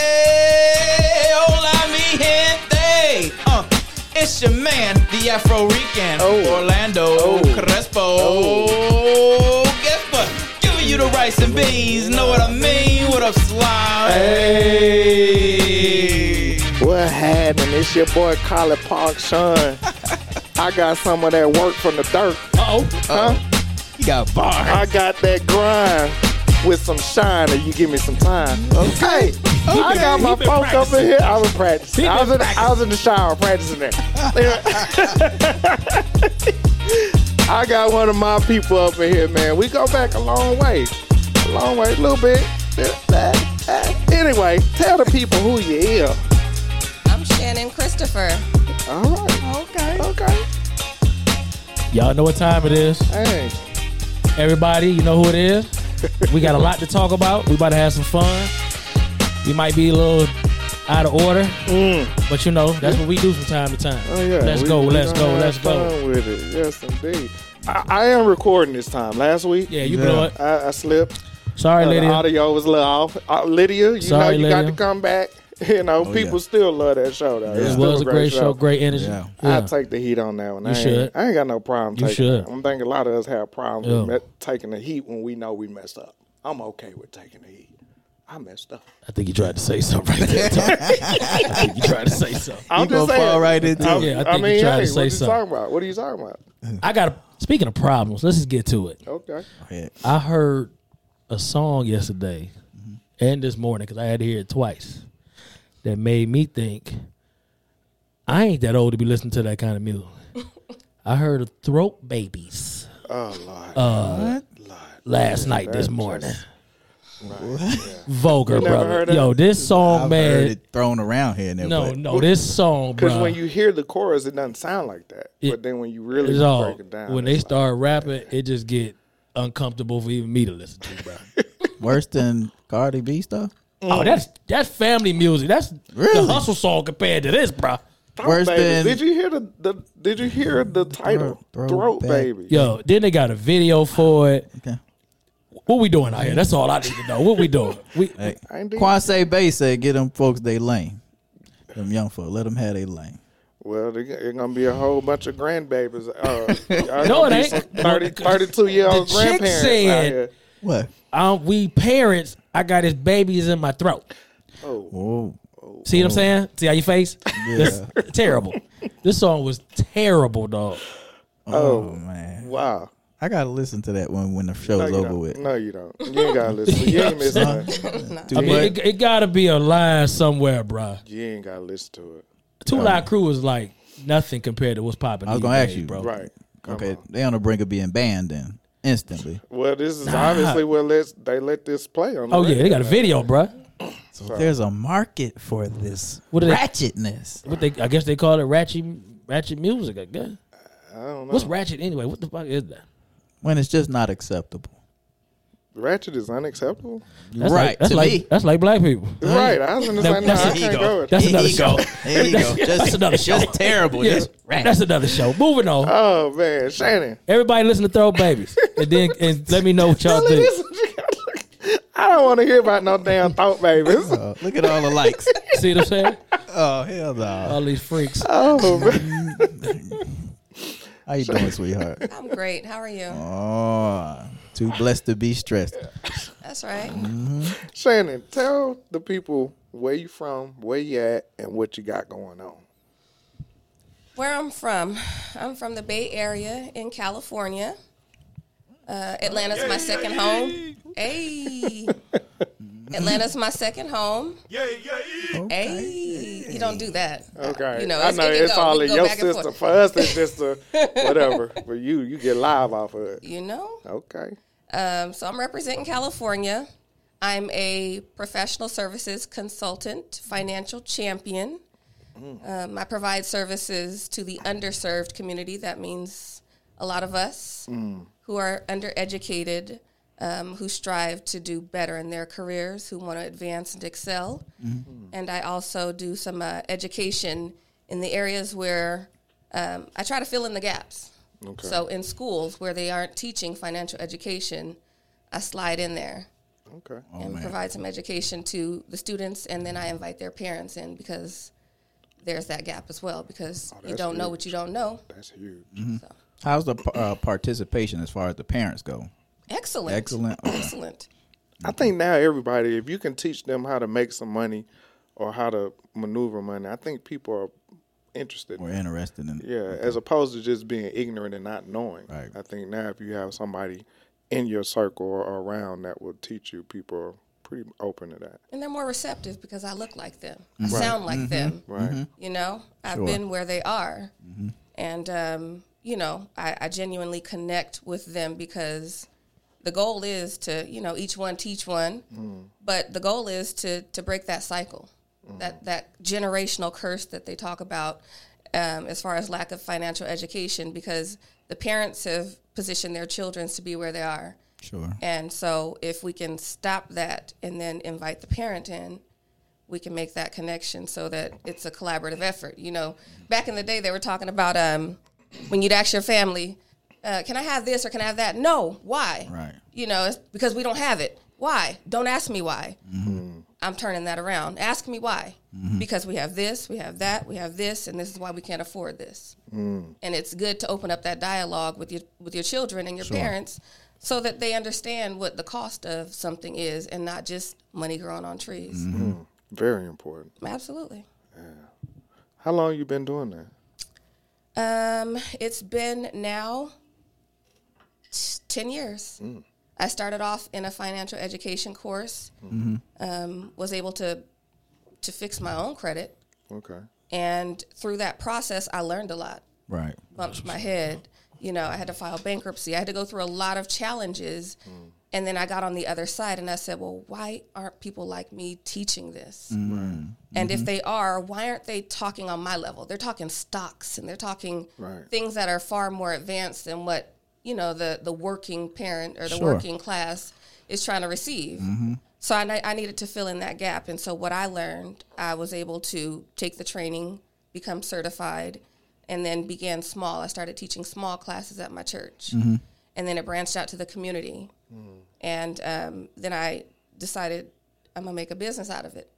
Hey, hola mi gente. Uh, it's your man, the Afro Rican, Oh. Orlando Oh. Crespo. Guess what? Giving you the rice and beans. Know what I mean? What up, slime? Hey. What happened? It's your boy Colin Park Sean. I got some of that work from the dirt. Uh-oh. Huh? You got bars. I got that grind with some shine if you give me some time. Okay. I got my He been folk up in here. I was practicing. I was, been in, I was in the shower practicing that. I got one of my people up in here, man. We go back a long way. A long way, a little bit. Anyway, tell the people who you is. I'm Shannon Christopher. All right. Okay. Okay. Y'all know what time it is. Hey. Everybody, you know who it is. We got a lot to talk about. We about to have some fun. We might be a little out of order, Mm. but you know that's what we do from time to time. Oh yeah. Let's we- go. we Let's go. have Let's go. With it. Yes, indeed. I, I am recording this time. Last week, Yeah, you Yeah. know it. I, I slipped. Sorry, Uh, the Lydia. audio was a little off. Uh, Lydia, you Sorry, know you got to come back. You know, Oh, people yeah. still love that show. Though. It's It was a great show, great energy. Yeah. Yeah. I take the heat on that one. You I ain't, should. I ain't got no problem. You taking should. It. I'm thinking a lot of us have problems Yeah. with me- taking the heat when we know we messed up. I'm okay with taking the heat. I messed up. I think you tried to say something right there. Tom. I think you tried to say something. I'm gonna just saying. fall right into I'm- it. Yeah, I I, think you mean, tried to hey, say what you something. talking about? What are you talking about? I got. to Speaking of problems, let's just get to it. Okay. I heard a song yesterday and this morning because I had to hear it twice. That made me think I ain't that old to be listening to that kind of music. I heard of Throat Babies Oh Lord. uh, Lord. last night, that this morning. Right. Vulgar, You never brother. Yo, this song, I've man. heard it thrown around here and there. No, but no, this song, bro. Because when you hear the chorus, it doesn't sound like that. It- but then when you really it's all break it down, when they like- start rapping, it just get uncomfortable for even me to listen to, bro. Worse than Cardi B stuff. Oh, that's that's family music. That's Really? the hustle song compared to this, bro. Throat Worse baby. than- Did you hear the, the Did you hear the title? Throat- Throat, Throat baby. Yo, then they got a video for it. Okay. What we doing out here? That's all I need to know. What we doing? We Hey, I ain't Bay said, "Get them folks they lane. Them young folks, let them have their lane." Well, there's gonna be a whole bunch of grandbabies. Uh, No, it ain't. 30, 32 year old The chick grandparents out said- here. What? um, we parents. I got his babies in my throat. Oh, Whoa. See what I'm saying? See how you face? That's terrible. This song was terrible, dog. Oh, Oh. man, wow. I gotta listen to that one when the No, show's you over don't. with. No, you don't. You ain't gotta listen. You ain't missing Huh? nothing. Too I mean, it, it gotta be a line somewhere, bruh. You ain't gotta listen to it. Two Live Crew is like nothing compared to what's popping. I was these gonna ask days, you. bro. Right. Come okay, on. they on the brink of being banned then instantly. Well, this is obviously what let's they let this play on. the Oh yeah, they radio got a video, bruh. So there's a market for this What are they- ratchetness. What they? I guess they call it ratchet, ratchet music. I guess. I don't know. What's ratchet anyway? What the fuck is that? when it's just not acceptable. Ratchet is unacceptable. That's right Like, that's to like me. that's like black people. Right. I was gonna say no. that's I can't ego. go That's another Ego. show. There. Just, That's another show. Just terrible. Yeah, Just that's another show. Moving on. Oh man, Shannon. Everybody listen to Throat Babies, and then and let me know what y'all think. this is what you gotta look- I don't want to hear about no damn thought babies. Oh, look at all the likes. See what I'm saying? Oh hell no! All these freaks. Oh man. How you doing, sweetheart? I'm great. How are you? Oh, too blessed to be stressed. That's right. Shannon, tell the people where you from, where you at, and what you got going on. Where I'm from, I'm from the Bay Area in California. Uh, Atlanta's my second home. Hey. Atlanta's my second home. Hey. You don't do that. Okay. You know, I it's- know it's go. all We in your back and system. For us, it's just a whatever. For you, you get live off of it. You know? Okay. Um, so I'm representing California. I'm a professional services consultant, financial champion. Um, I provide services to the underserved community. That means a lot of us who are undereducated, um, who strive to do better in their careers, who want to advance and excel. And I also do some uh, education in the areas where um, I try to fill in the gaps. So in schools where they aren't teaching financial education, I slide in there Okay. and man. provide some education to the students, and then I invite their parents in because there's that gap as well. Because you don't know what you don't know. That's huge. So How's the uh, participation as far as the parents go? Excellent, Excellent. Okay. excellent. I think now everybody, if you can teach them how to make some money or how to maneuver money, I think people are interested. We're interested in. Yeah, as opposed to just being ignorant and not knowing. Right. I think now if you have somebody in your circle or around that will teach you, people are pretty open to that. And they're more receptive because I look like them, I sound like mm-hmm. them. Right. Mm-hmm. You know, I've Sure. been where they are, mm-hmm. and um, you know, I, I genuinely connect with them because the goal is to, you know, each one teach one, but the goal is to to break that cycle, that that generational curse that they talk about, um, as far as lack of financial education, because the parents have positioned their children to be where they are. Sure. And so, if we can stop that and then invite the parent in, we can make that connection so that it's a collaborative effort. You know, back in the day, they were talking about um, when you'd ask your family, uh, "Can I have this or can I have that?" No, why? Right. You know, it's because we don't have it. Why? Don't ask me why. Mm-hmm. I'm turning that around. Ask me why. Mm-hmm. Because we have this, we have that, we have this, and this is why we can't afford this. Mm. And it's good to open up that dialogue with your with your children and your parents, so that they understand what the cost of something is, and not just money growing on trees. Mm-hmm. Very important. Absolutely. How long you been doing that? Um, it's been now t- ten years. Mm. I started off in a financial education course. Mm-hmm. Um, was able to to fix my own credit, Okay. and through that process, I learned a lot. Right. Bumped my head. You know, I had to file bankruptcy. I had to go through a lot of challenges. Mm. And then I got on the other side and I said, well, why aren't people like me teaching this? Mm-hmm. And if mm-hmm. they are, why aren't they talking on my level? They're talking stocks and they're talking Right. things that are far more advanced than what, you know, the, the working parent or the Sure. working class is trying to receive. Mm-hmm. So I, I needed to fill in that gap. And so what I learned, I was able to take the training, become certified, and then began small. I started teaching small classes at my church. Mm-hmm. And then it branched out to the community. Mm. And um, then I decided I'm going to make a business out of it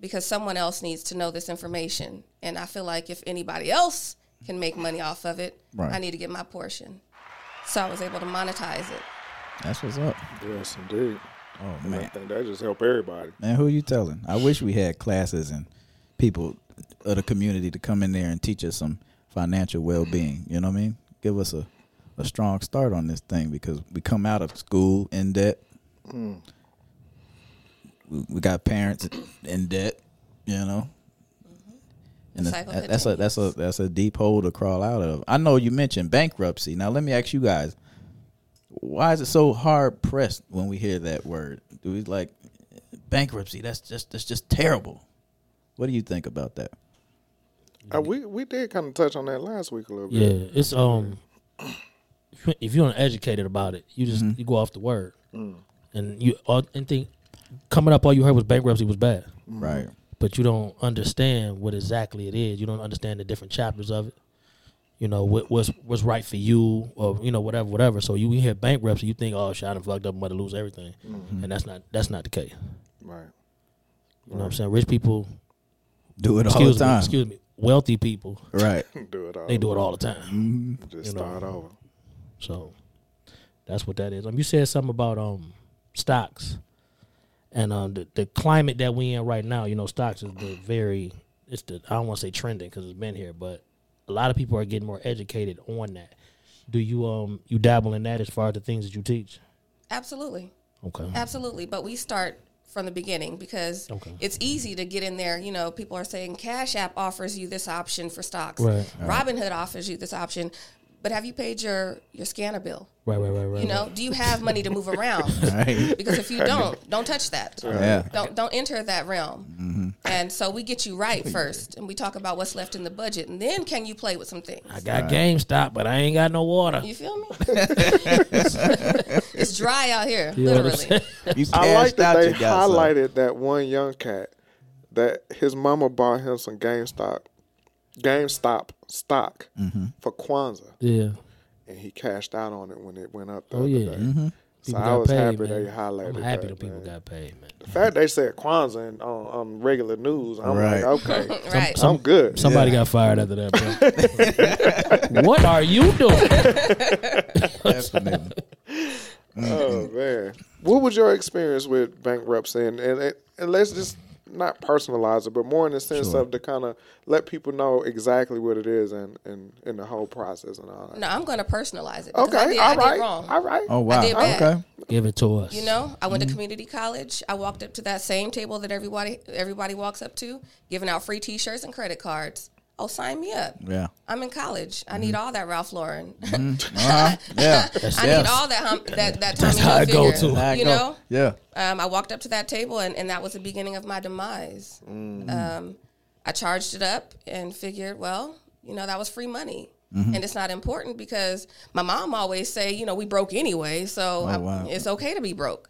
because someone else needs to know this information. And I feel like if anybody else can make money off of it, Right. I need to get my portion. So I was able to monetize it. That's what's up. Yes, indeed. Oh And I man. think that just help everybody. Man, who you telling? I wish we had classes and people of the community to come in there and teach us some financial well being. You know what I mean? Give us a, a strong start on this thing because we come out of school in debt. Hmm. We, we got parents in debt, you know. And The it's- cycle that's a that's a that's a deep hole to crawl out of. I know you mentioned bankruptcy. Now let me ask you guys, why is it so hard pressed when we hear that word? Do we like bankruptcy? That's just that's just terrible. What do you think about that? Uh, we we did kind of touch on that last week a little bit. Yeah, it's um. If you- if you're uneducated about it, you just you go off the word, and you all and think coming up, all you heard was bankruptcy was bad, Right. But you don't understand what exactly it is. You don't understand the different chapters of it. You know what what's what's right for you, or you know whatever, whatever. So you hear bankruptcy, you think, oh, shit, I done fucked up, I'm about to lose everything, and that's not that's not the case. Right. You know what I'm saying? Rich people, Do it all excuse the me, time. excuse me, wealthy people, Right. Do it all. they do it all the time. Just you know. start over. So that's what that is. Um, you said something about um stocks and um the, the climate that we in right now. You know, stocks is the very it's the I don't want to say trending because it's been here, but a lot of people are getting more educated on that. Do you um you dabble in that as far as the things that you teach? Absolutely. Okay. Absolutely. But we start from the beginning because Okay. it's easy to get in there. You know, people are saying Cash App offers you this option for stocks. Right. Robinhood offers you this option. But have you paid your, your scanner bill? Right, right, right, right. You know, do you have money to move around? Right. Because if you don't, don't touch that. Yeah. Don't don't enter that realm. And so we get you right first, and we talk about what's left in the budget, and then can you play with some things? I got GameStop, but I ain't got no water. You feel me? it's dry out here, You know what I'm literally. You I like that they you got some. highlighted that one young cat that his mama bought him some GameStop, GameStop stock Mm-hmm. for Kwanzaa, Yeah. and he cashed out on it when it went up. The Oh other yeah. day. Mm-hmm. So I was paid, happy man. they highlighted I'm happy that, the people man. got paid, man. The fact they said Kwanzaa in, on, on regular news, I'm Right. like, okay, right. I'm good. Somebody got fired after that, bro. what are you doing? Definitely. Oh man, what was your experience with bankruptcy? And and, and let's just not personalize it, but more in the sense Sure. of to kind of let people know exactly what it is and and in the whole process and all that. No, I'm going to personalize it. because I Okay, did, all I did right, wrong. all right. Oh wow. did bad. Okay. Give it to us. You know, I went to mm-hmm. community college. I walked up to that same table that everybody everybody walks up to, giving out free T-shirts and credit cards. Oh, sign me up. Yeah. I'm in college. I need all that Ralph Lauren. Uh-huh. Yeah. I need all that hum- that that Tommy That's how I go too. You know, Yeah. um, I walked up to that table, and, and that was the beginning of my demise. Um, I charged it up and figured, well, you know, that was free money. And it's not important because my mom always say, you know, we broke anyway, so I- wow. it's okay to be broke.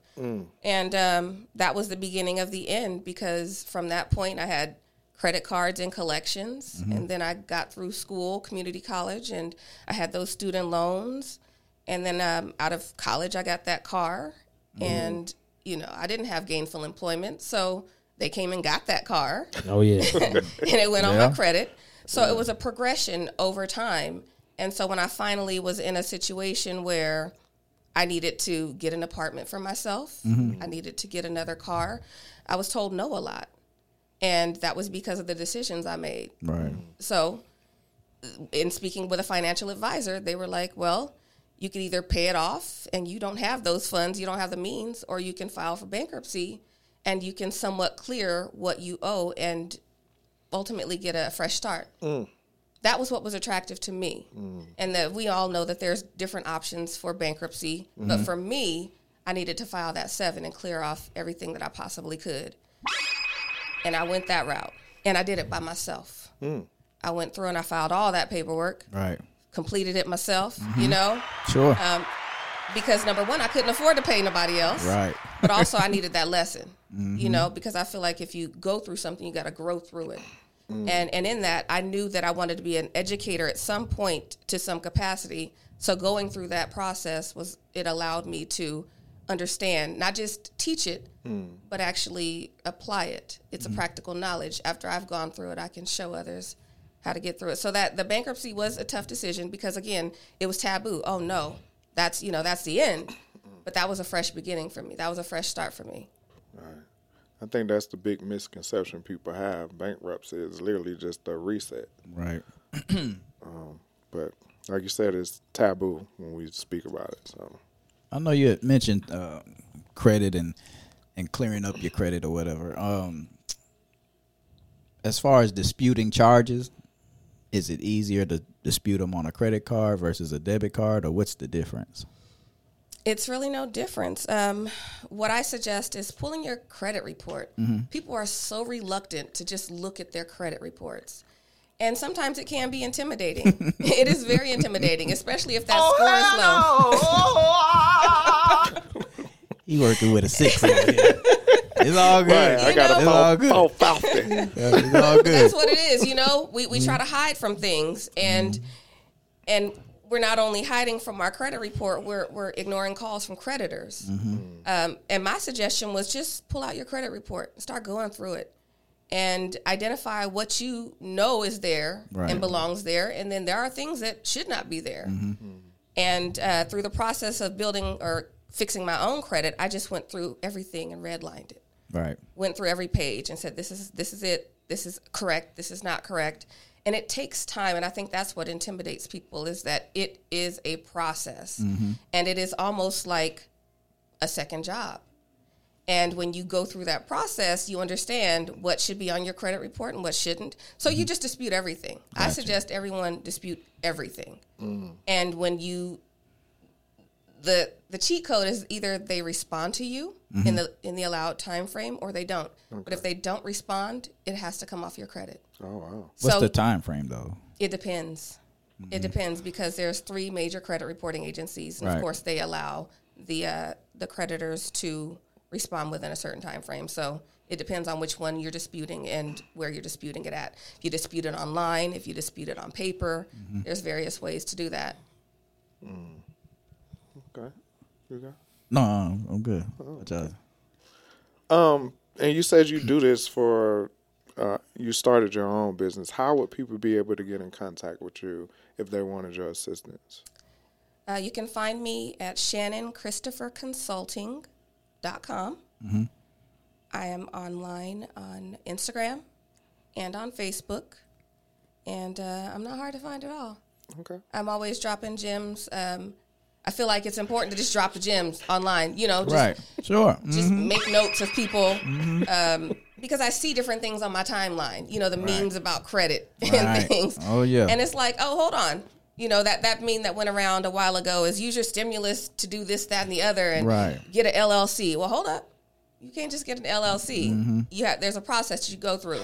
And um, that was the beginning of the end because from that point I had credit cards and collections, mm-hmm. and then I got through school, community college, and I had those student loans. And then um, out of college, I got that car, mm-hmm. and you know I didn't have gainful employment, so they came and got that car, Oh yeah. and it went on my credit. So it was a progression over time. And so when I finally was in a situation where I needed to get an apartment for myself, mm-hmm. I needed to get another car, I was told no a lot. And that was because of the decisions I made. Right. So, in speaking with a financial advisor, they were like, well, you can either pay it off and you don't have those funds, you don't have the means, or you can file for bankruptcy and you can somewhat clear what you owe and ultimately get a fresh start. Mm. That was what was attractive to me. Mm. And that we all know that there's different options for bankruptcy. But mm-hmm. for me, I needed to file that seven and clear off everything that I possibly could. And I went that route. And I did it by myself. Hmm. I went through and I filed all that paperwork, Right. completed it myself, you mm-hmm. know, Sure. Um, because number one, I couldn't afford to pay nobody else. right. But also, I needed that lesson, you mm-hmm. know, because I feel like if you go through something, you got to grow through it. Mm. And and in that, I knew that I wanted to be an educator at some point to some capacity. So going through that process was it allowed me to understand, not just teach it, hmm. but actually apply it. It's a hmm. practical knowledge. After I've gone through it, I can show others how to get through it. So that the bankruptcy was a tough decision because again, it was taboo. Oh no, that's you know that's the end. But that was a fresh beginning for me. That was a fresh start for me. I think that's the big misconception people have. Bankruptcy is literally just a reset. Right. Um, but like you said, it's taboo when we speak about it. So I know you had mentioned uh, credit and and clearing up your credit or whatever. Um, as far as disputing charges, is it easier to dispute them on a credit card versus a debit card, or what's the difference? It's really no difference. Um, what I suggest is pulling your credit report. People are so reluctant to just look at their credit reports. And sometimes it can be intimidating. it is very intimidating, especially if that oh, score is low. He working with a six. over here. It's all good. Right, I got it's a all four, good. four fifty. It's all good. That's what it is, you know. We we try to mm-hmm. hide from things, and mm-hmm. and we're not only hiding from our credit report, we're we're ignoring calls from creditors. Mm-hmm. Um, and my suggestion was just pull out your credit report and start going through it, and identify what you know is there Right. and belongs there, and then there are things that should not be there. And uh, through the process of building or fixing my own credit, I just went through everything and redlined it. Right. went through every page and said this is this is it. This is correct. This is not correct. And it takes time and i think that's what intimidates people is that it is a process. And it is almost like a second job and when you go through that process you understand what should be on your credit report and what shouldn't so you mm-hmm. just dispute everything i suggest everyone dispute everything mm. and when you the the cheat code is either they respond to you in mm-hmm. the in the allowed time frame or they don't. But if they don't respond, it has to come off your credit. Oh wow. What's so the time frame though? it depends. It mm-hmm. depends because there's three major credit reporting agencies, and Right. of course they allow the uh, the creditors to respond within a certain time frame. So it depends on which one you're disputing and where you're disputing it at. If you dispute it online, if you dispute it on paper, there's various ways to do that. Mm. Okay. You got. No, I'm I'm good. Um, and you said you do this for. Uh, you started your own business. How would people be able to get in contact with you if they wanted your assistance? Uh, you can find me at shannonChristopherConsulting.com. Mm-hmm. I am online on Instagram and on Facebook, and uh, I'm not hard to find at all. Okay. I'm always dropping gems. Um, I feel like it's important to just drop the gems online. You know, just, Right. Sure. just Mhm. make notes of people um, because I see different things on my timeline. You know, the memes about credit and things. Oh, yeah. And it's like, oh, hold on. You know that that meme that went around a while ago is use your stimulus to do this, that, and the other, and Right. get an LLC. Well, hold up. You can't just get an LLC. Mm-hmm. You have there's a process you go through.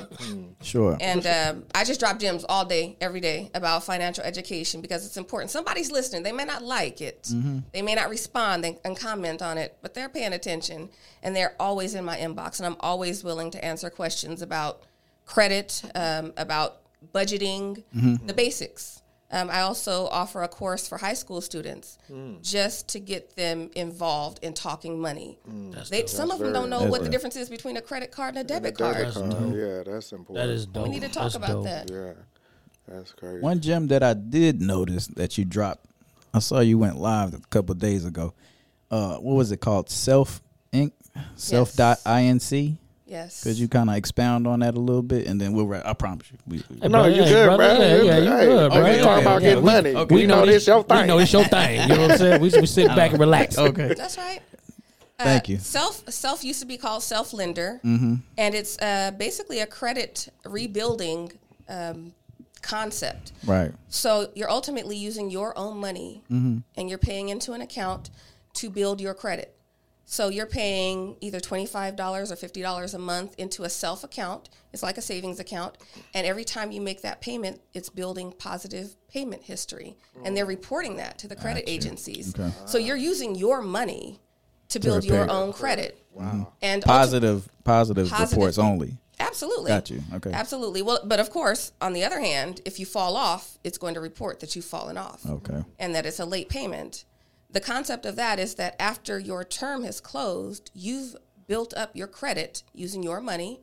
Sure. And um, I just drop gems all day, every day about financial education because it's important. Somebody's listening. They may not like it, Mm-hmm. they may not respond and, and comment on it, but they're paying attention and they're always in my inbox. And I'm always willing to answer questions about credit, um, about budgeting, Mm-hmm. the basics. Um, I also offer a course for high school students just to get them involved in talking money. They, some of them don't know That's what the difference is between a credit card and a debit Debit card. card. Yeah, that's important. That is dope. We need to talk That's about dope. that. Yeah, that's crazy. One gem that I did notice that you dropped, I saw you went live a couple days ago. Uh, what was it called? Self Inc. Self dot inc. Yes. Could you kind of expound on that a little bit, and then we'll. Wrap, I promise you. We, we- Hey, No, you hey, good, brother. bro. Yeah, yeah, you Hey, good, bro. we Okay, talking okay, about okay. getting We- money. okay. We We know know this your thing. We know it's your thing. You know what I'm saying? We, we sit back and relax. okay. That's right. Uh, Thank you. Self self used to be called self lender, Mm-hmm. and it's uh, basically a credit rebuilding um, concept. Right. So you're ultimately using your own money, Mm-hmm. and you're paying into an account to build your credit. So you're paying either twenty five dollars or fifty dollars a month into a self account. It's like a savings account, and every time you make that payment, it's building positive payment history, and they're reporting that to the credit agencies. Okay. So you're using your money to build your own credit. Wow. Mm-hmm. And ulti- Positive, positive, Positive. reports only. Absolutely. Got you. Okay. Absolutely. Well, but of course, on the other hand, if you fall off, it's going to report that you've fallen off Okay. and that it's a late payment. The concept of that is that after your term has closed, you've built up your credit using your money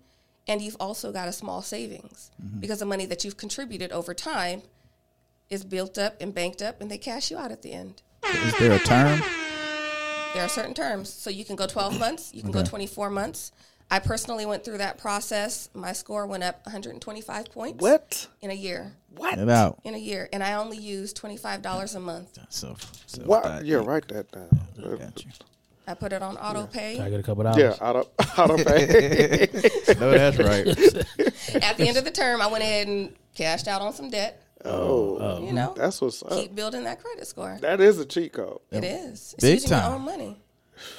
and you've also got a small savings mm-hmm. because the money that you've contributed over time is built up and banked up and they cash you out at the end. Is there a term? There are certain terms. So you can go 12 months, you can go 24 months. I personally went through that process. My score went up 125 points What? in a year. What? Get out. In a year, and I only used $25 a month. So, so What? Yeah, write that down. Uh, got you. I put it on auto Can I pay. get a couple dollars? Yeah, auto, auto pay. No, that's right. At the end of the term, I went ahead and cashed out on some debt. Oh, oh, oh, You know, that's what's up. keep building that credit score. That is a cheat code. It is. It's Big using time. your own money.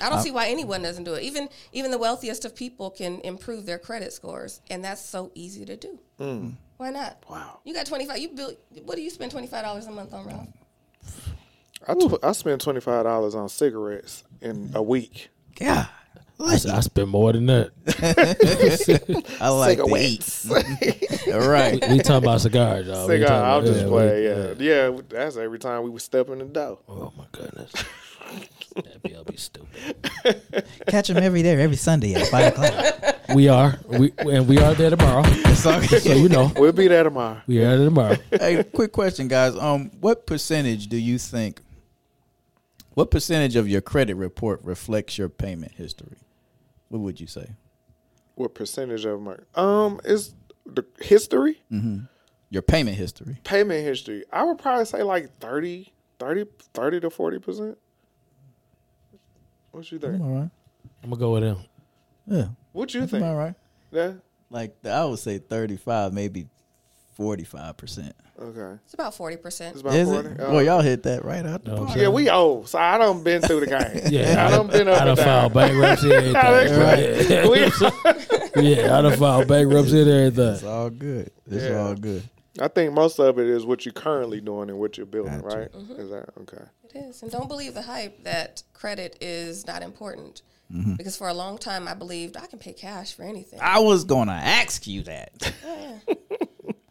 I don't see why anyone doesn't do it. Even even the wealthiest of people can improve their credit scores, and that's so easy to do. Mm. Why not? Wow. You got twenty five. You build. What do you spend twenty five dollars a month on, Ralph? I, tw- I spent twenty five dollars on cigarettes in a week. Yeah. I spend more than that. I like to eat. Cigarettes. All right. We talking about cigars, y'all. We Cigar. I'll about- just yeah, play. we- Yeah. yeah, That's every time we would step in the door. Oh my goodness. That be, be stupid. Catch them every day, every Sunday at five o'clock. We are. We and we are there tomorrow. So you know, We'll be there tomorrow. we are there tomorrow. hey, quick question, guys. Um, what percentage do you think? What percentage of your credit report reflects your payment history? What would you say? What percentage of my um is the history Your payment history. payment history? I would probably say like 30, 30, 30 to forty percent. What you think? All right. I'm gonna go with him. Yeah. What you That's think? all right. Yeah. Like I would say thirty-five, maybe forty-five percent. Okay. It's about forty percent. It's about Is forty. it? Oh. Well, y'all hit that right out the No, park. Yeah, we old, so I done been through the game. Yeah, I done been up I done and down. filed bankruptcy and everything. We- yeah, I done filed bankruptcy and It's all good. It's Yeah. all good. I think most of it is what you're currently doing and what you're building, Gotcha. right? Mm-hmm. Is that okay? It is, and don't believe the hype that credit is not important. Mm-hmm. Because for a long time, I believed I can pay cash for anything. I was gonna ask you that.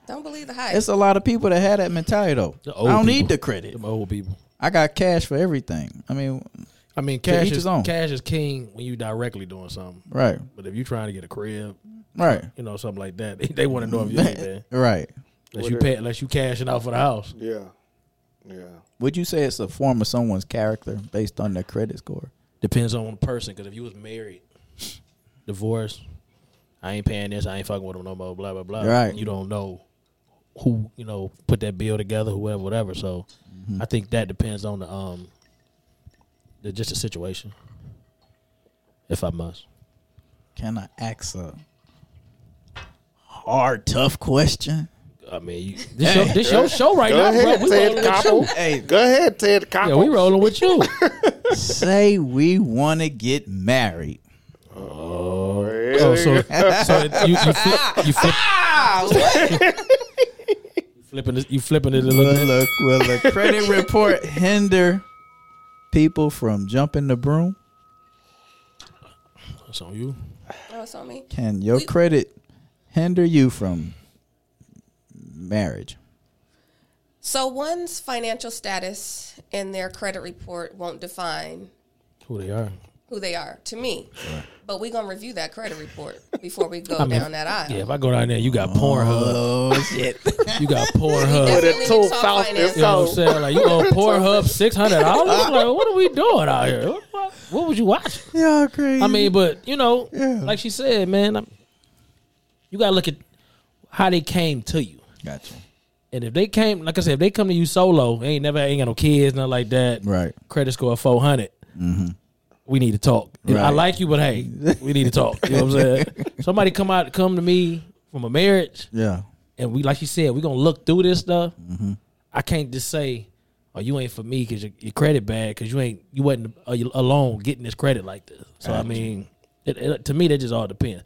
Don't believe the hype. It's a lot of people that had that mentality though. The I don't people. need the credit. Them old people. I got cash for everything. I mean, I I mean, cash is his own. cash is king when you directly doing something. Right. But if you're trying to get a crib, Right. you know, something like that, they, they want to know if you ain't there. Right. Unless What you pay, unless you cashing out for the house. Yeah, yeah. Would you say it's a form of someone's character based on their credit score? Depends on the person. Because if you was married, divorced, I ain't paying this. I ain't fucking with him no more. Blah blah blah. Right. You don't know who you know put that bill together, whoever, whatever. So I think that depends on the um, the just the situation. If I must. Can I ask a hard, tough question? I mean, you, this, your, this your show right Go now, ahead, bro. We Ted rolling with Koppel. you. Hey, Go ahead, Ted Koppel. Yeah, we rolling with you. say we want to get married. Oh, oh, so, so you, you, flip, you, ah, flip, ah, you flipping it, you flipping it a little Will bit. the, will the credit report hinder people from jumping the broom? That's on you. No, it's on me. Can your We- credit hinder you from marriage? So one's financial status in their credit report won't define Who they are? who they are to me. But we're gonna review that credit report before we go I mean, down that aisle. Yeah, if I go down there, you got Pornhub. Oh shit! You got Pornhub. With Definitely a two need to talk south finance. You know what I'm saying? Like you owe Pornhub six hundred dollars. Like what are we doing out here? What, what, what was you watch? Y'all crazy. I mean, but you know, Yeah. like she said, man, I'm, you gotta look at how they came to you. Gotcha. And if they came, like I said, if they come to you solo, they ain't never ain't got no kids, nothing like that. Right. Credit score four We need to talk. I like you, but hey, we need to talk. You know what I'm saying? Somebody come out, come to me from a marriage, Yeah. and we, like you said, we gonna look through this stuff. Mm-hmm. I can't just say, "Oh, you ain't for me" because your, your credit bad because you ain't you wasn't uh, alone getting this credit like this. So I mean, it, it, to me, that just all depends.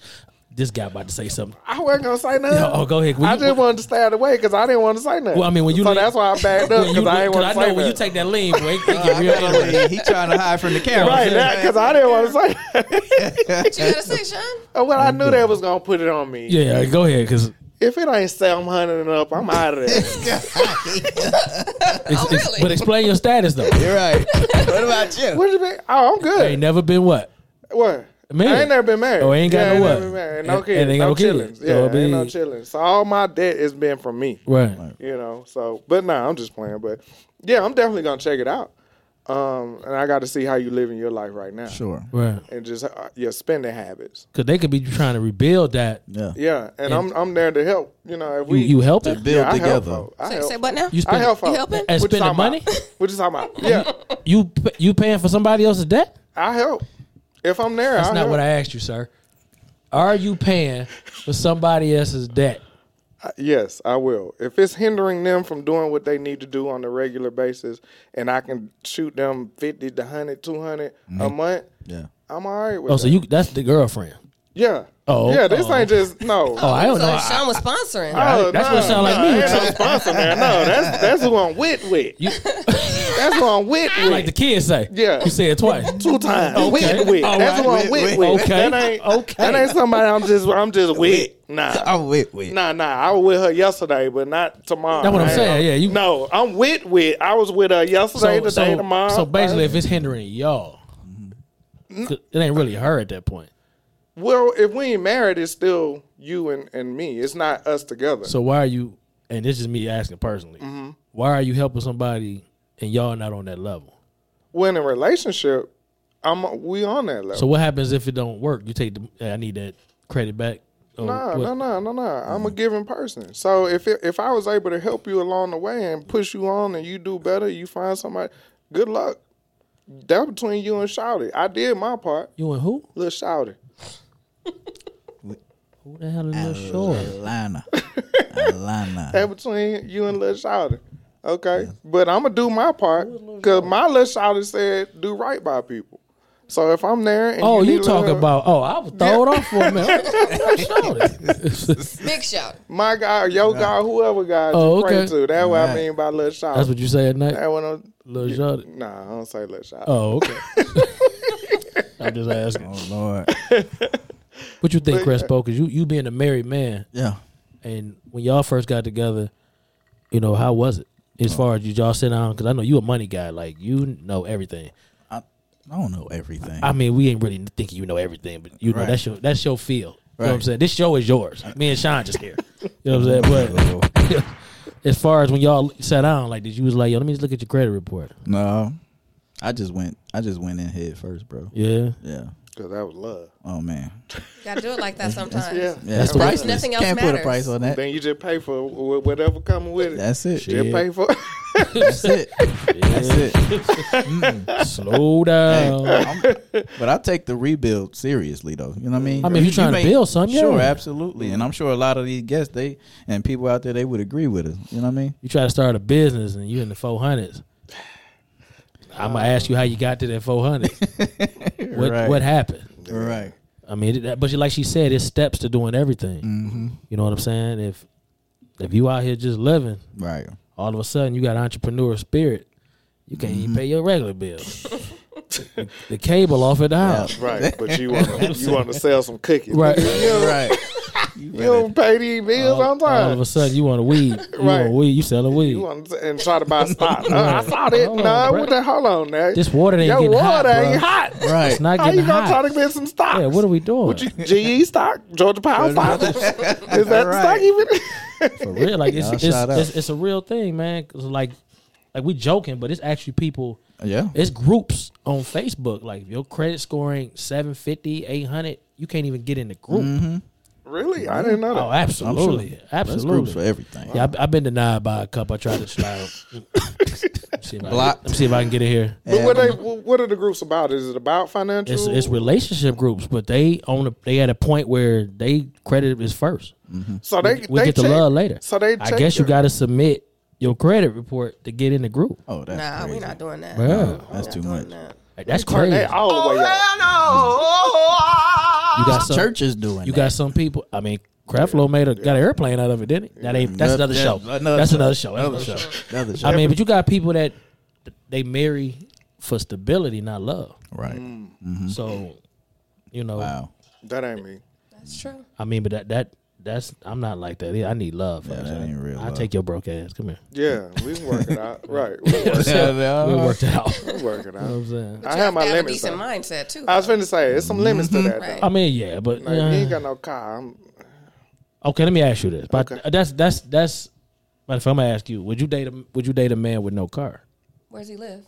This guy about to say something. I wasn't gonna say nothing. Yeah, oh, go ahead. When I you- just wanted to stay out of the way because I didn't want to say nothing. Well, I mean, when you so lean- that's why I backed up because you- I ain't 'cause want I to know say when you take that lean, boy, it, it oh, get real interesting. he trying to hide from the camera. Right, that because I didn't want to say. that. What you gotta say, Sean? Oh, well, I knew they was gonna put it on me. Yeah, go ahead, because If it ain't seven hundred and up, I'm out of there. Oh, really? but explain your status though. You're right. what about you? what you mean? Oh, I'm good. ain't never been what? What? Married. I ain't never been married. Oh, ain't got yeah, no I what? married. No And- kids. and ain't got no, no chilling. kids. Yeah, So it ain't no be- chilling. So all my debt has been from me. Right. You know. So, but nah, I'm just playing. But yeah, I'm definitely gonna check it out. Um, and I got to see how you living your life right now. Sure. Right. And just uh, your spending habits. Because they could be trying to rebuild that. Yeah. Yeah, and I'm I'm there to help. You know, if You, we you help To build yeah, I help together. I Say, help. say what now? You I help. You helping? and What you spending talking money? about? What you talking about? Yeah, You you paying for somebody else's debt? I help. If I'm there, That's I not help. what I asked you, sir. Are you paying for somebody else's debt? Uh, Yes, I will. If it's hindering them from doing what they need to do on a regular basis, and I can shoot them fifty to 100, 200 a month, Yeah. I'm all right with Oh, that. so you that's the girlfriend. yeah. Oh, yeah. This oh. ain't just no. Oh, I don't so know. Sean was sponsoring. Oh, that's no, what it sound like me Ain't with no you. sponsor there. No, that's that's who I'm with with. You That's what I'm with with. like the kids say. Yeah. You say it twice. two times. Okay. With with. All That's right. who I'm With, with with. with. Okay. That ain't Okay. That ain't somebody I'm just I'm just with. Nah. Oh wait, wait. Nah, nah. I was with her yesterday, but not tomorrow. That's what I'm saying, yeah, you- no, I'm with with. I was with her yesterday, So, today, so, tomorrow. so basically, if it's hindering y'all, it ain't really her at that point. well, if we ain't married, it's still you and, and me. It's not us together. So why are you? And this is me asking personally. Mm-hmm. Why are you helping somebody and y'all not on that level? when in a relationship, I'm we on that level. So what happens if it don't work? You take the. I need that credit back. Or No, what? no, no, no, no. I'm a giving person. So if it, if I was able to help you along the way and push you on, and you do better, you find somebody. Good luck. That between you and Shouty. I did my part. You and who? Little Shouty. Who the hell is Lil Short? Alana. Alana. That between you and Little Shouty. Okay, but I'm gonna do my part because my little Shouty said do right by people. So if I'm there, and Oh, you, you need a little- about? Oh, I was thrown off for a minute. Big shout. my guy, your guy, whoever guy Oh, you pray okay. to. That's what I mean by Little Shouty. That's what you say at night, that one. Uh, I'm- Lil Shorty. Nah, I don't say Little Shouty. Oh, okay. I'm just asking. Oh Lord. What you think, But- Crespo? Uh, because you you being a married man, Yeah. and when y'all first got together, you know how was it? As oh. far as you y'all sit down, because I know you a money guy, like you know everything. I- I don't know everything. I mean, we ain't really thinking you know everything, but you know Right. that's your that's your field. You know what I'm saying? This show is yours. Me and Sean just here. You know what I'm saying? But as far as when y'all sat down, like, did you was like, yo, let me just look at your credit report? no, I just went. I just went in head first, bro. Yeah. Yeah. Because that was love. Oh man. Gotta do it like that sometimes. Yeah. Yeah, that's Then- priceless. nothing else Can't put a price on that. Then you just pay for whatever coming with it. That's it. just pay for That's it. That's it. Slow down. I'm- but I take the rebuild seriously, though. You know what I mean? I mean, if you're trying to build something, sure, yeah. absolutely. And I'm sure a lot of these guests, they and people out there, they would agree with us. You know what I mean? you try to start a business and you're in the 400s. I'm gonna ask you how you got to that 400. what Right. what happened? Right. I mean, that, but like she said, it's steps to doing everything. Mm-hmm. You know what I'm saying? If if you out here just living, Right. all of a sudden you got entrepreneur spirit, you can't Mm-hmm. even pay your regular bills. the, the cable off at the house. right. But you want to you want to sell some cookies, Right. You don't, Right. You don't pay these bills on time. All of a sudden you want a weed. You Right. want weed, you selling weed. You want to, and try to buy stock. Uh, I saw that. Hold on, nah, bruh. what the hold on now. this water ain't Your getting hot, water ain't bruh. hot. Right. It's not How getting you gonna try to get some stock? yeah, what are we doing? What you, GE stock, Georgia Power stock. Is that Right. stock even? For real, like it's Y'all it's, it's it's a real thing, man. 'Cause like like we joking, but it's actually people. Yeah. It's groups on Facebook. Like if your credit scoring 750, 800, you can't even get in the group. Mm-hmm. Really? I mm-hmm. didn't know that. Oh, absolutely, There's absolutely. groups for everything. Yeah, I, I've been denied by a couple. I tried to slide. see if I, Blocked. Let me see if I can get it here. But what they what are the groups about? Is it about financial? It's it's relationship groups, but they own a, they at a point where they credit is first. Mm-hmm. so they We they get the check- love later. So they I check guess you your- got to submit your credit report to get in the group. Oh, that's Nah, crazy. we're not doing that. Yeah. We're That's too much. that. Like, that's crazy. that all the way up. Oh, you got some Churches doing You that. got some people. I mean, Creflo made a got an airplane out of it, didn't he? That ain't. That's another show. another that's show. another show. Another Another show. show. Another show. I mean, but you got people that they marry for stability, not love. right. Mm. Mm-hmm. So, you know, Wow. That ain't me. That's true. I mean, but that that that's I'm not like that. I need love. Yeah, first. that ain't real I love. take your broke ass. Come here. Yeah, we can work it out. Right, we can work, We'll work it out. you we work it know out. what I'm saying? But I have have my to have a limits, decent though. mindset too. I was finna say, there's some limits to that. Right. Though. I mean, yeah, but Like, uh, you ain't got no car. I'm, okay. Let me ask you this. But Okay. that's that's that's. But if I'm gonna ask you, would you date a would you date a man with no car Where does he live?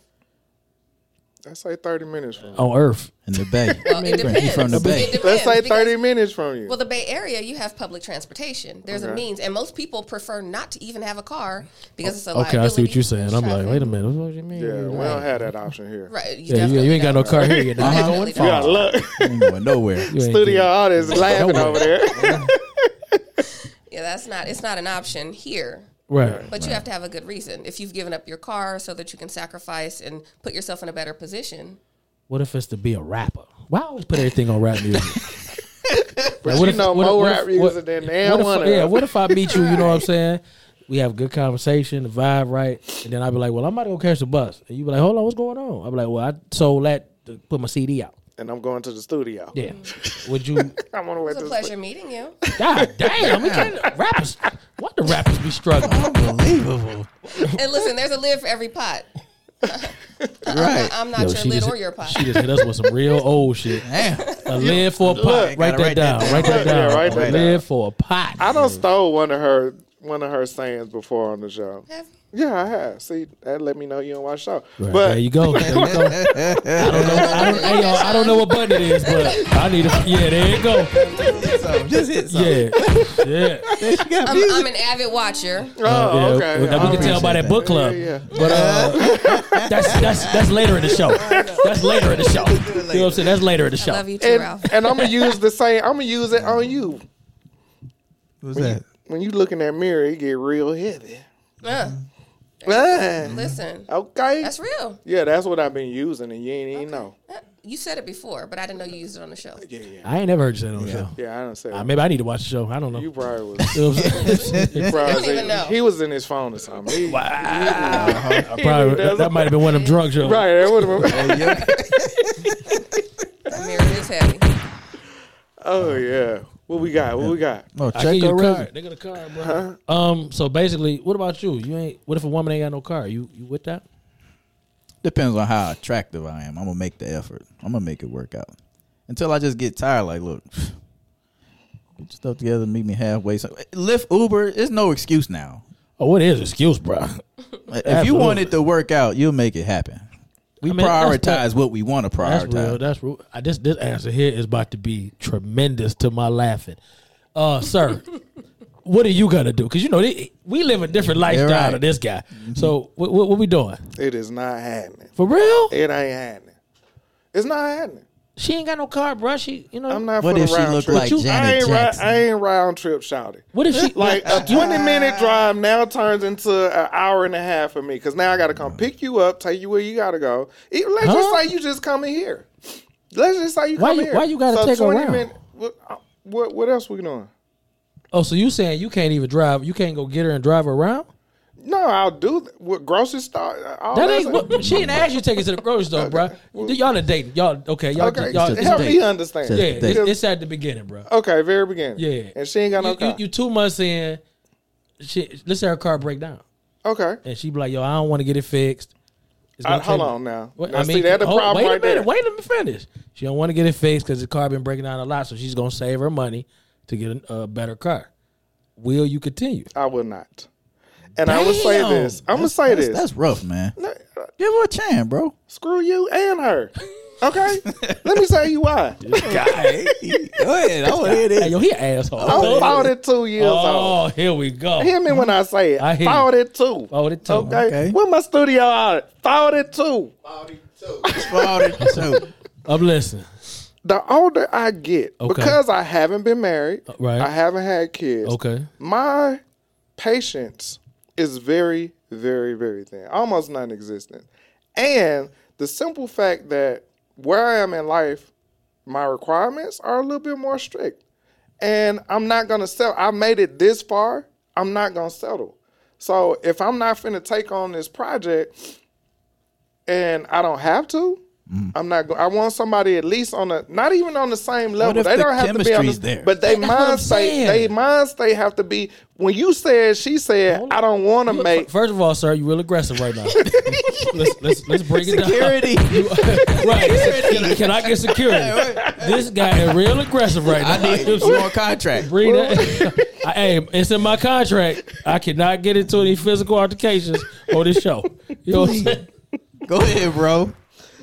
Let's say 30 minutes from you. on Earth? In the Bay. Well, it depends. He from the Bay. It depends Let's say because- 30 minutes from you. Well, the Bay Area, you have public transportation. There's a Okay. means, and most people prefer not to even have a car because it's a Okay, I see what you're saying. I'm like, traffic. wait a minute. What do you mean? yeah, we don't have that option here. Right. You Yeah, you, definitely you ain't got no don't. car here. You're not Definitely going You don't. got far. look. Ain't going nowhere. You ain't Studio getting- audience laughing over there. Yeah, that's not. It's not an option here. Right. But you have to have a good reason. If you've given up your car so that you can sacrifice and put yourself in a better position, What if it's to be a rapper? Why always put everything on rap music? But Like, what you if- know what more what rap if- music than What damn yeah, what if I meet you? You know what I'm saying? We have good conversation, the vibe right, and then I'd be like, "Well, I'm about to go catch the bus," and you be like, "Hold on, what's going on?" I'd be like, "Well, I sold that to put my CD out." And I'm going to the studio. Yeah, mm-hmm. would you? I'm on the way it's to a the pleasure meeting you. God damn, we can't rappers. What the rappers be struggling? Unbelievable. And listen, there's a lid for every pot. Right. I'm not Yo, your she lid just- or your pot. She just hit us with some real old shit. Damn. A lid for a pot. Look, Write gotta that down. Write that Yeah, down. write A lid for a pot. I don't stole one of her one of her sayings before on the show. Have you? Yeah, I have. See, that let me know you don't watch the show. Right, but there you go. There you go. I don't know. I don't, hey, y'all, I don't know what button it is, but I need a. Yeah, there you go. So, just hit something. Yeah, yeah. I'm. I'm an avid watcher. oh, yeah. okay. Now, we can tell by that book club. Yeah, yeah. But uh, that's that's that's later in the show. That's later in the show. You know what I'm saying? That's later in the I show. love you too, And, Ralph. and I'm gonna use the same. I'm gonna use it on you. What's that? When you look in that mirror, it get real heavy. Uh, Listen, okay. that's real. yeah, that's what I've been using, and you ain't even know. Uh, You said it before, but I didn't know you used it on the show. Yeah, yeah, I ain't never heard you say that on the show. yeah. I don't say. Uh, maybe I need to watch the show. I don't know. You probably was. You know what I'm saying? He, probably don't was even in- know. he was in his phone or something. He- I probably that, that might have been one of them drug shows. Right, that would have been. The mirror is heavy. Oh yeah. What we got? What we got? Oh, I check give you your the resume. card. They got a card, bro. Um. So basically, what about you? You ain't. What if a woman ain't got no car? You you with that? Depends on how attractive I am. I'm gonna make the effort. I'm gonna make it work out. Until I just get tired. Like, look, get your stuff together. Meet me halfway. So, Lyft, Uber. It's no excuse now. Oh, what is excuse, bro? If you want it to work out, you'll make it happen. We I mean, that's- prioritize what we want to prioritize. That's real. That's real. I, this this answer here is about to be tremendous to my laughing. Uh, sir, what are you gonna do? Because you know they, we live a different lifestyle right. than this guy. So what, what, what we doing It is not happening. for real? It ain't happening. It's not happening. She ain't got no car, bro. She, you know, I'm not What for if the she round look trip. like you- I ain't, ri- Jackson? I ain't round trip shouty. What if she Like a 20 minute drive now turns into an hour and a half for me because now I got to come pick you up, take you where you got to go. Even, let's just say you just coming here. Let's just say you Why come you- here. why you gotta take a round? minute- what, uh, what what else we doing? Oh, so you saying you can't even drive? You can't go get her and drive her around? No, I'll do that. What grocery store? All That ain't what, she didn't ask you to take her to the grocery store, bro. Y'all are dating. Y'all okay? Y'all Okay, y'all. help me understand. Yeah, it's, it's at the beginning, bro. Okay, very beginning. Yeah, and she ain't got no you, car. you, you two months in. She let's say her car break down, okay, and she be like, "Yo, I don't want to get it fixed." It's gonna hold on now. What- now see, that the hold- problem wait right a minute. there. Wait, let me finish. She don't want to get it fixed because the car been breaking down a lot, so she's gonna save her money to get a, a better car. Will you continue? I will not. And I will say this. I'm gonna say That's, this. that's rough, man. No, uh, Give her a chance, bro. Screw you and her. Okay, let me tell you why. Go ahead. I want to hear Hey, this. yo, he an asshole. I'm 42 years oh, old. Oh, here we go. Hear me when I say it. I hear you. 42. 42. Okay. Okay. Where my studio out? 42. So, I'm listening. The older I get, Okay. because I haven't been married, uh, right. I haven't had kids. Okay. My patience is very, very, very thin, almost non-existent. And the simple fact that where I am in life, my requirements are a little bit more strict, and I'm not gonna settle. I made it this far. I'm not gonna settle. So if I'm not finna take on this project, and I don't have to. Mm. I'm not. Go- I want somebody at least on a, not even on the same level. They the don't have to be on the, there? but they mind state. They mind state have to be. When you said, she said, I don't want to make. First of all, sir, you real aggressive right now. let's let's let's break it down. security. down. right. Can I get security? this guy is real aggressive right now. I need some more contract. Bring that. I, hey, it's in my contract. I cannot get into any physical altercations on this show. You know what I'm saying? Go ahead, bro.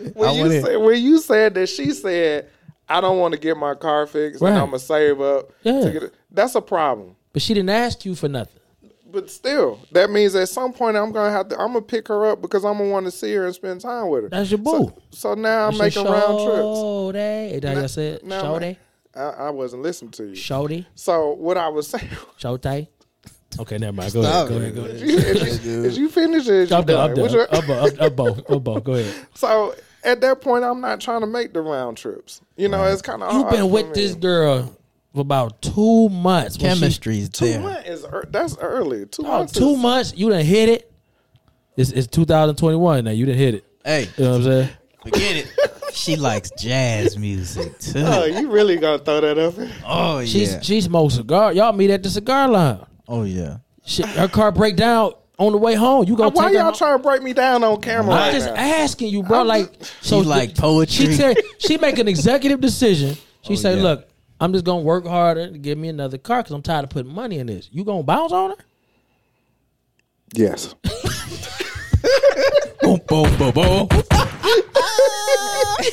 when I you wanna- said, when you said that, she said, I don't want to get my car fixed, Right. and I'm gonna save up. Yeah. To get it. That's a problem. But she didn't ask you for nothing. But still, that means at some point I'm gonna have to. I'm gonna pick her up because I'm gonna want to see her and spend time with her. That's your boo. So now I'm making your round trips. Shorty. Is that how you said? No, Shorty? I, I wasn't listening to you. Shorty? So what I was saying, Shorty? Okay, never mind. Go Stop ahead. Go ahead. Go ahead. is you, is you finished or is you I'm done. I'm done? Which done. one- Up, up, up, both. Up, both. Go ahead. So at that point, I'm not trying to make the round trips. You know, it's kind of You've been with this girl for about two months. When she- Chemistry's Two there. months is ear- that's early. Two Oh, months. two is- months. You done hit it. It's, it's 2021 now. You done hit it. Hey, You know what I'm saying? forget it. She likes jazz music too. Oh, you really gonna throw that up? in? Oh She's yeah. she smokes cigar. Y'all meet at the cigar line. Oh yeah. She, her car break down on the way home. You gonna uh, Why take y'all home? trying to break me down on camera I'm right just now? asking you, bro. I'm like, She like poetry. She tell, she make an executive decision. She Oh, say, yeah. "Look, I'm just gonna work harder to get me another car because I'm tired of putting money in this. You gonna bounce on her? Yes. boom, boom, boom, boom.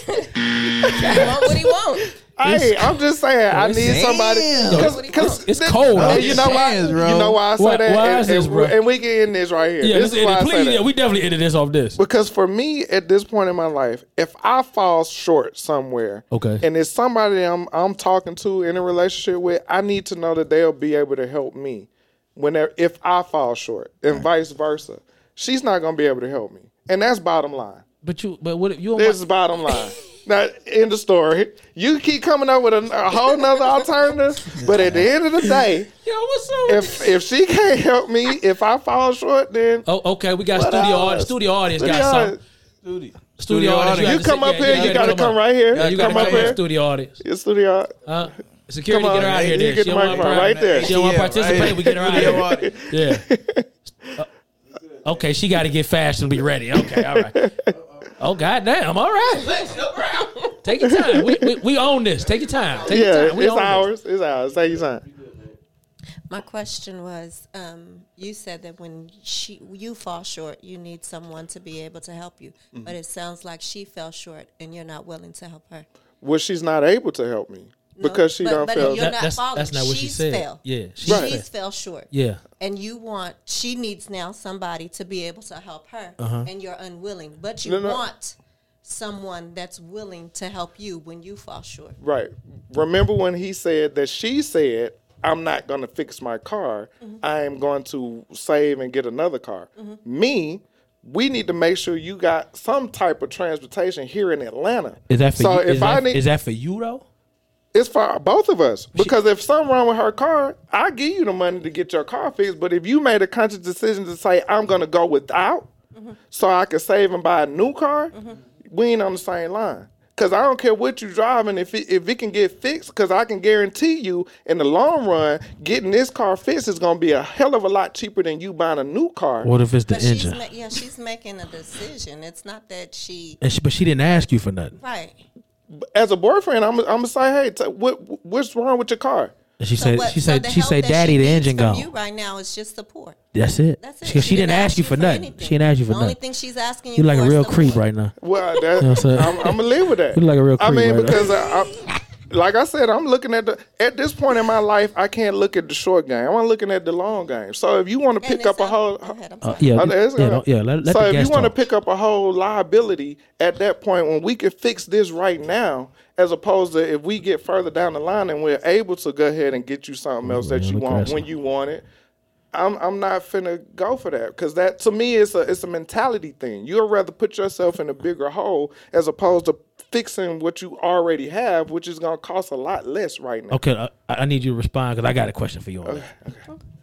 He want what he want. Hey, I'm just saying, I need somebody. Damn. Cause, It's- it's cold Hey, you know why? Hands, bro. You know why I say Why- that? why and, is this, and- bro? and we can end this right here. Yeah, this this is why I say please. that. Yeah, we definitely ended this off this. Because for me, at this point in my life, if I fall short somewhere, Okay. and it's somebody I'm I'm talking to in a relationship with, I need to know that they'll be able to help me whenever if I fall short, and vice versa. She's not gonna be able to help me, and that's bottom line. But you, but what if you? Don't This is bottom line. Now, in the story, you keep coming up with a, a whole nother alternative, but at the end of the day, yo, what's up? if if she can't help me, if I fall short, then Oh, okay. We got studio audience. Studio audience Studio got audience. something. Studio audience. You have to come sit- up here, you gotta gotta come right here. Yeah, you You gotta come up come here. here. Studio audience. your studio. Uh, security, Come get her out here. you get she the microphone right there. She don't want to participate. right. We get her out here. Yeah. Uh, okay, she got to get fast and be ready. Okay, all right. Oh goddamn! All right, take your time. We, we, we own this. Take your time. Take Yeah, your time. We it's own this. ours. It's ours. Take your time. My question was, um, you said that when she you fall short, you need someone to be able to help you. Mm-hmm. But it sounds like she fell short, and you're not willing to help her Well, she's not able to help me No, because she but- don't but feel. you're That- not that's, following. that's not what she She's said. fell. Yeah, she Right. She's fell short. Yeah. and you want she needs now somebody to be able to help her Uh-huh. and you're unwilling but you No, no. want someone that's willing to help you when you fall short Right. Remember when he said that she said, I'm not going to fix my car. Mm-hmm. I am going to save and get another car. Me, we need to make sure you got some type of transportation here in Atlanta. Is that for so you? if is, I that, need, is that for you though? It's for both of us. Because if something wrong with her car, I give you the money to get your car fixed. But if you made a conscious decision to say, I'm going to go without mm-hmm. so I can save and buy a new car, mm-hmm. we ain't on the same line. Because I don't care what you're driving, if it, if it can get fixed, because I can guarantee you in the long run, getting this car fixed is going to be a hell of a lot cheaper than you buying a new car. What if it's the but she's engine? ma- yeah she's making a decision it's not that she and she, but she didn't ask you for nothing. right As a boyfriend, I'm, I'm going to say, hey, t- what, what's wrong with your car? And she So said, what- she so said, she said, "Daddy, she the engine from gone." you right now is just support That's it. that's it She, she didn't ask you for nothing. anything. She didn't ask you for the only nothing. thing she's asking you You like for a real support. creep right now. Well, that, what I'm? I'm, I'm gonna live with that. You like a real creep. I mean, right because I, I, like I said, I'm looking at the at this point in my life, I can't look at the short game. I'm looking at the long game. So if you want to pick up a whole, Go ahead, I'm Uh, yeah, that's yeah, all don't- yeah. Let, let so if you want to pick up a whole liability at that point when we can fix this right now, as opposed to if we get further down the line and we're able to go ahead and get you something else that you want when you want it. I'm I'm not finna go for that because that to me is a it's a mentality thing. You'd rather put yourself in a bigger hole as opposed to fixing what you already have, which is gonna cost a lot less right now. Okay, I, I need you to respond because I got a question for you on that.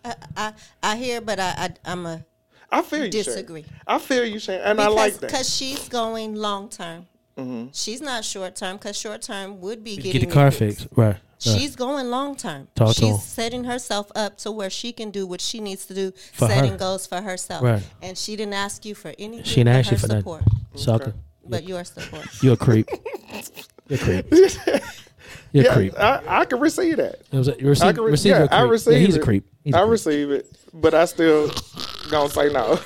I, I, I hear but I, I i'm a I feel you. Shay. Disagree. I feel you, Shane, and I like that. because she's going long term. Mm-hmm. She's not short term because short term would be getting Get the car fixed. fixed, right? right. She's going long term. Talk to She's him. setting herself up to where she can do what she needs to do, For setting her. goals for herself. Right. And she didn't ask you for anything. She didn't ask you her for nothing. support, Sucker, but your support. you're a creep. You're a creep. You're a creep. I, I can receive that. You know what I'm saying? You receive, I can re- receive yeah, a creep. I receive yeah, he's it. a creep. He's a I creep. receive it, but I still gonna say no.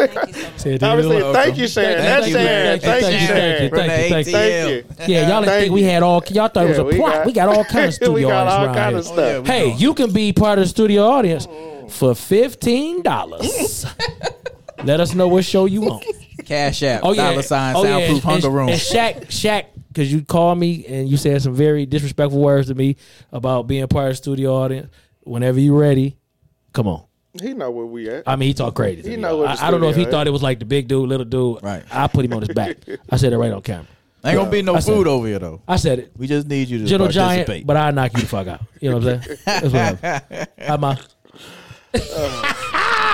Thank you so much. Say it I to you. receive. Thank you, Sharon. Thank That's you, Sharon. thank you, Thank you, thank Sharon. thank you, thank you, Yeah, y'all didn't think we had all. Y'all thought it was a we plot. got- we got all kind of studio we got audience all around here. of stuff. yeah, Hey, you can be part of the studio audience for fifteen dollars. Let us know what show you want. Cash app, Oh yeah, dollar sign, oh, yeah, soundproof and- hunger and, room. And Shaq, Shaq, because you called me and you said some very disrespectful words to me about being part of the studio audience. Whenever you're ready, come on. He know where we at. I mean, he talked crazy. To He me. know what the I, I don't know if he studio thought it was like the big dude, little dude. Right. I put him on his back. I said it right on camera. Ain't gonna be no I said- food over here though. I said it. We just need you to Gentle participate. giant, but I knock you the fuck out. You know what I'm saying? That's what I'm. How my,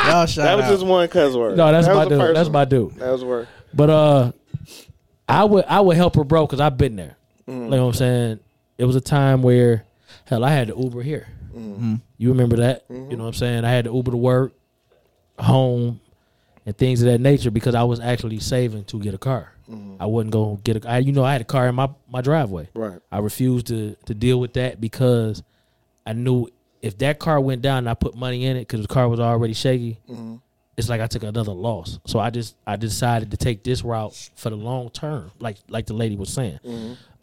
Y'all shout That was out. just one cuss word. no, that's That my was the dude. first That's my dude. That was word. But uh, I would I would help her, bro, because I've been there. Mm. You know what I'm saying? It was a time where, hell, I had to Uber here. Mm-hmm. You remember that? You know what I'm saying? I had to Uber to work, home, and things of that nature because I was actually saving to get a car. Mm-hmm. I wasn't gonna get a. I, you know, I had a car in my my driveway. Right. I refused to to deal with that because I knew if that car went down and I put money in it because the car was already shaky, it's like I took another loss. So I just I decided to take this route for the long term, like like the lady was saying.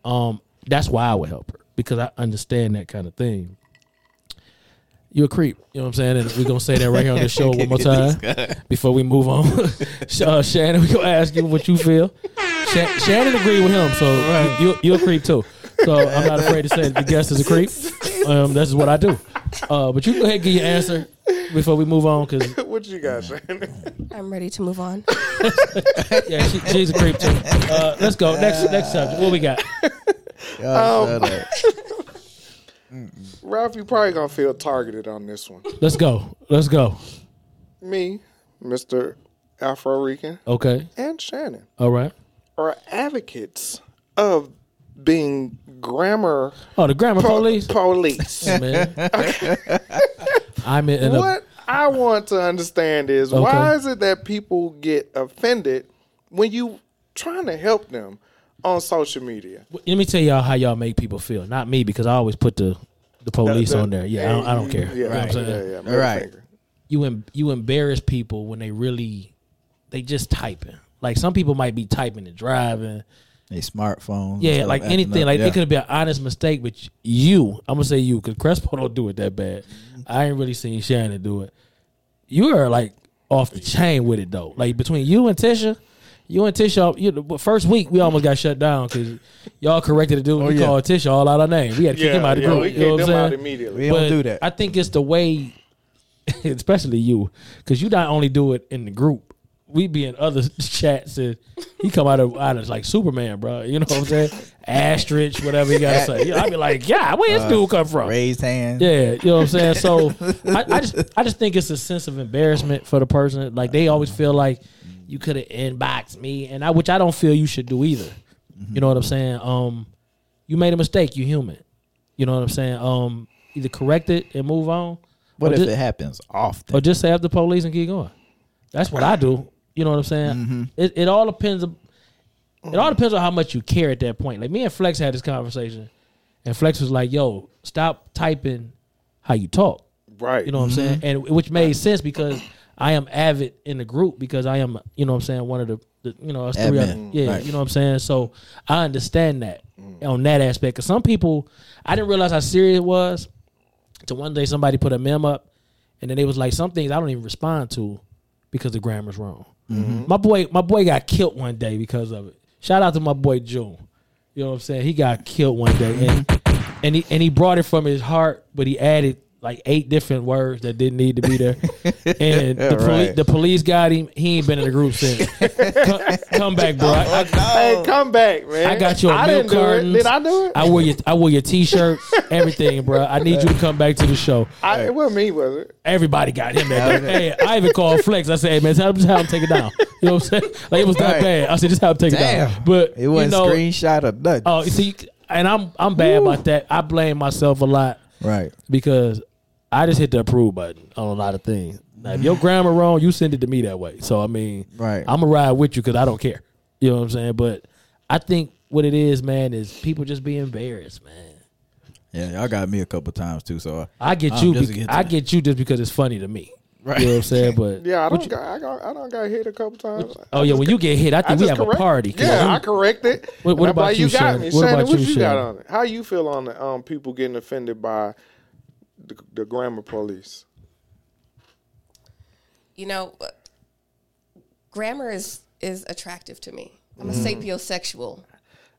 Um, that's why I would help her because I understand that kind of thing. You're a creep, you know what I'm saying? And we're gonna say that right here on the show one more time before we move on. uh, Shannon, we gonna ask you what you feel. Sha- Shannon agreed with him, so you, you're a creep too. So I'm not afraid to say that the guest is a creep. Um, this is what I do. Uh, but you go ahead and give your answer before we move on, because what you got, Shannon? I'm ready to move on. yeah, she, she's a creep too. Uh, let's go next next subject. What we got? Y'all Um. Ralph, you probably gonna feel targeted on this one. Let's go. Let's go. Me, Mister Afro Rican, Okay. and Shannon All right. are advocates of being grammar Oh, the grammar po- police. police. Man. I'm in, in what I want to understand is why is it that people get offended when you trying to help them on social media. Let me tell y'all how y'all make people feel. Not me because I always put the the police The- on there. Yeah, I don't, I don't care. Yeah, You know yeah, yeah, yeah. Middle right. finger. you em- you embarrass people when they really they just typing. Like some people might be typing and driving. They smartphones. and Yeah, stuff, like anything. Like Yeah. it could be an honest mistake, but you, I'm gonna say you, because Crespo don't do it that bad. I ain't really seen Shannon do it. You are like off the chain with it though. Like between you and Tisha, you and Tisha, you the first week we almost got shut down because y'all corrected the dude. we Oh, yeah. called Tisha all out our name. We had to kick Yeah, him out of the yeah, group. we you know kicked what them I'm out saying? immediately. We don't do that. I think it's the way, especially you, because you not only do it in the group. We be in other chats and he come out of out of like Superman, bro. You know what I'm saying? asterisk, whatever you gotta say. You know, I be like, yeah, where this dude come from? Raised hand. Yeah, you know what I'm saying. So I, I just I just think it's a sense of embarrassment for the person. Like they always feel like you could have inboxed me, and I which I don't feel you should do either. You know what I'm saying? Um, you made a mistake. You human. You know what I'm saying? Um, either correct it and move on. What if just, it happens often? or just say after the police and keep going? That's what I do. You know what I'm saying? Mm-hmm. It, it all depends. It all oh. depends on how much you care at that point. Like me and Flex had this conversation, and Flex was like, "Yo, stop typing how you talk." Right. You know what I'm mm-hmm. saying? And which made sense because I am avid in the group because I am, you know what I'm saying, one of the, the you know, us three other- yeah, Right. you know what I'm saying? So I understand that mm. on that aspect. Cause some people, I didn't realize how serious it was. To one day somebody put a mem up and then they was like, some things I don't even respond to because the grammar's wrong. Mm-hmm. My boy, my boy got killed one day because of it. Shout out to my boy June. You know what I'm saying? He got killed one day and and he and he brought it from his heart, but he added like eight different words that didn't need to be there. And the, poli- Right. the police got him. He ain't been in the group since. come, come back, bro. I, I, Hey, come back, man. I got you on I milk didn't do it. Did I do it? I wear your I wear your t-shirt, everything, bro. I need you to come back to the show. I, it wasn't me, was it? Everybody got him that day. Hey, I even called Flex. I said, "Hey man, tell him just have him take it down." You know what I'm saying? Like it was that Right. bad. I said, "Just have him take it Damn. down." But it wasn't you know, screenshot or nothing. Oh, you see, and I'm I'm bad about that. I blame myself a lot right. because I just hit the approve button on a lot of things. Now, if your grammar wrong, you send it to me that way. So I mean, Right. I'm gonna ride with you because I don't care. You know what I'm saying? But I think what it is, man, is people just be embarrassed, man. Yeah, y'all got me a couple times too. So I get I'm you. just bec- getting to I get you just because it's funny to me. Right. You know what I'm saying? But Yeah, I don't you- got, I got, I don't got hit a couple times. oh yeah, just when you get hit, I I think we just have a correct- party. 'cause Yeah, you- I corrected. What- what about like, you, got Shannon? me. What Shannon, about what you, you got on it? How you feel on the um people getting offended by the, the grammar police? You know, uh, grammar is is attractive to me. I'm a Mm. sapiosexual.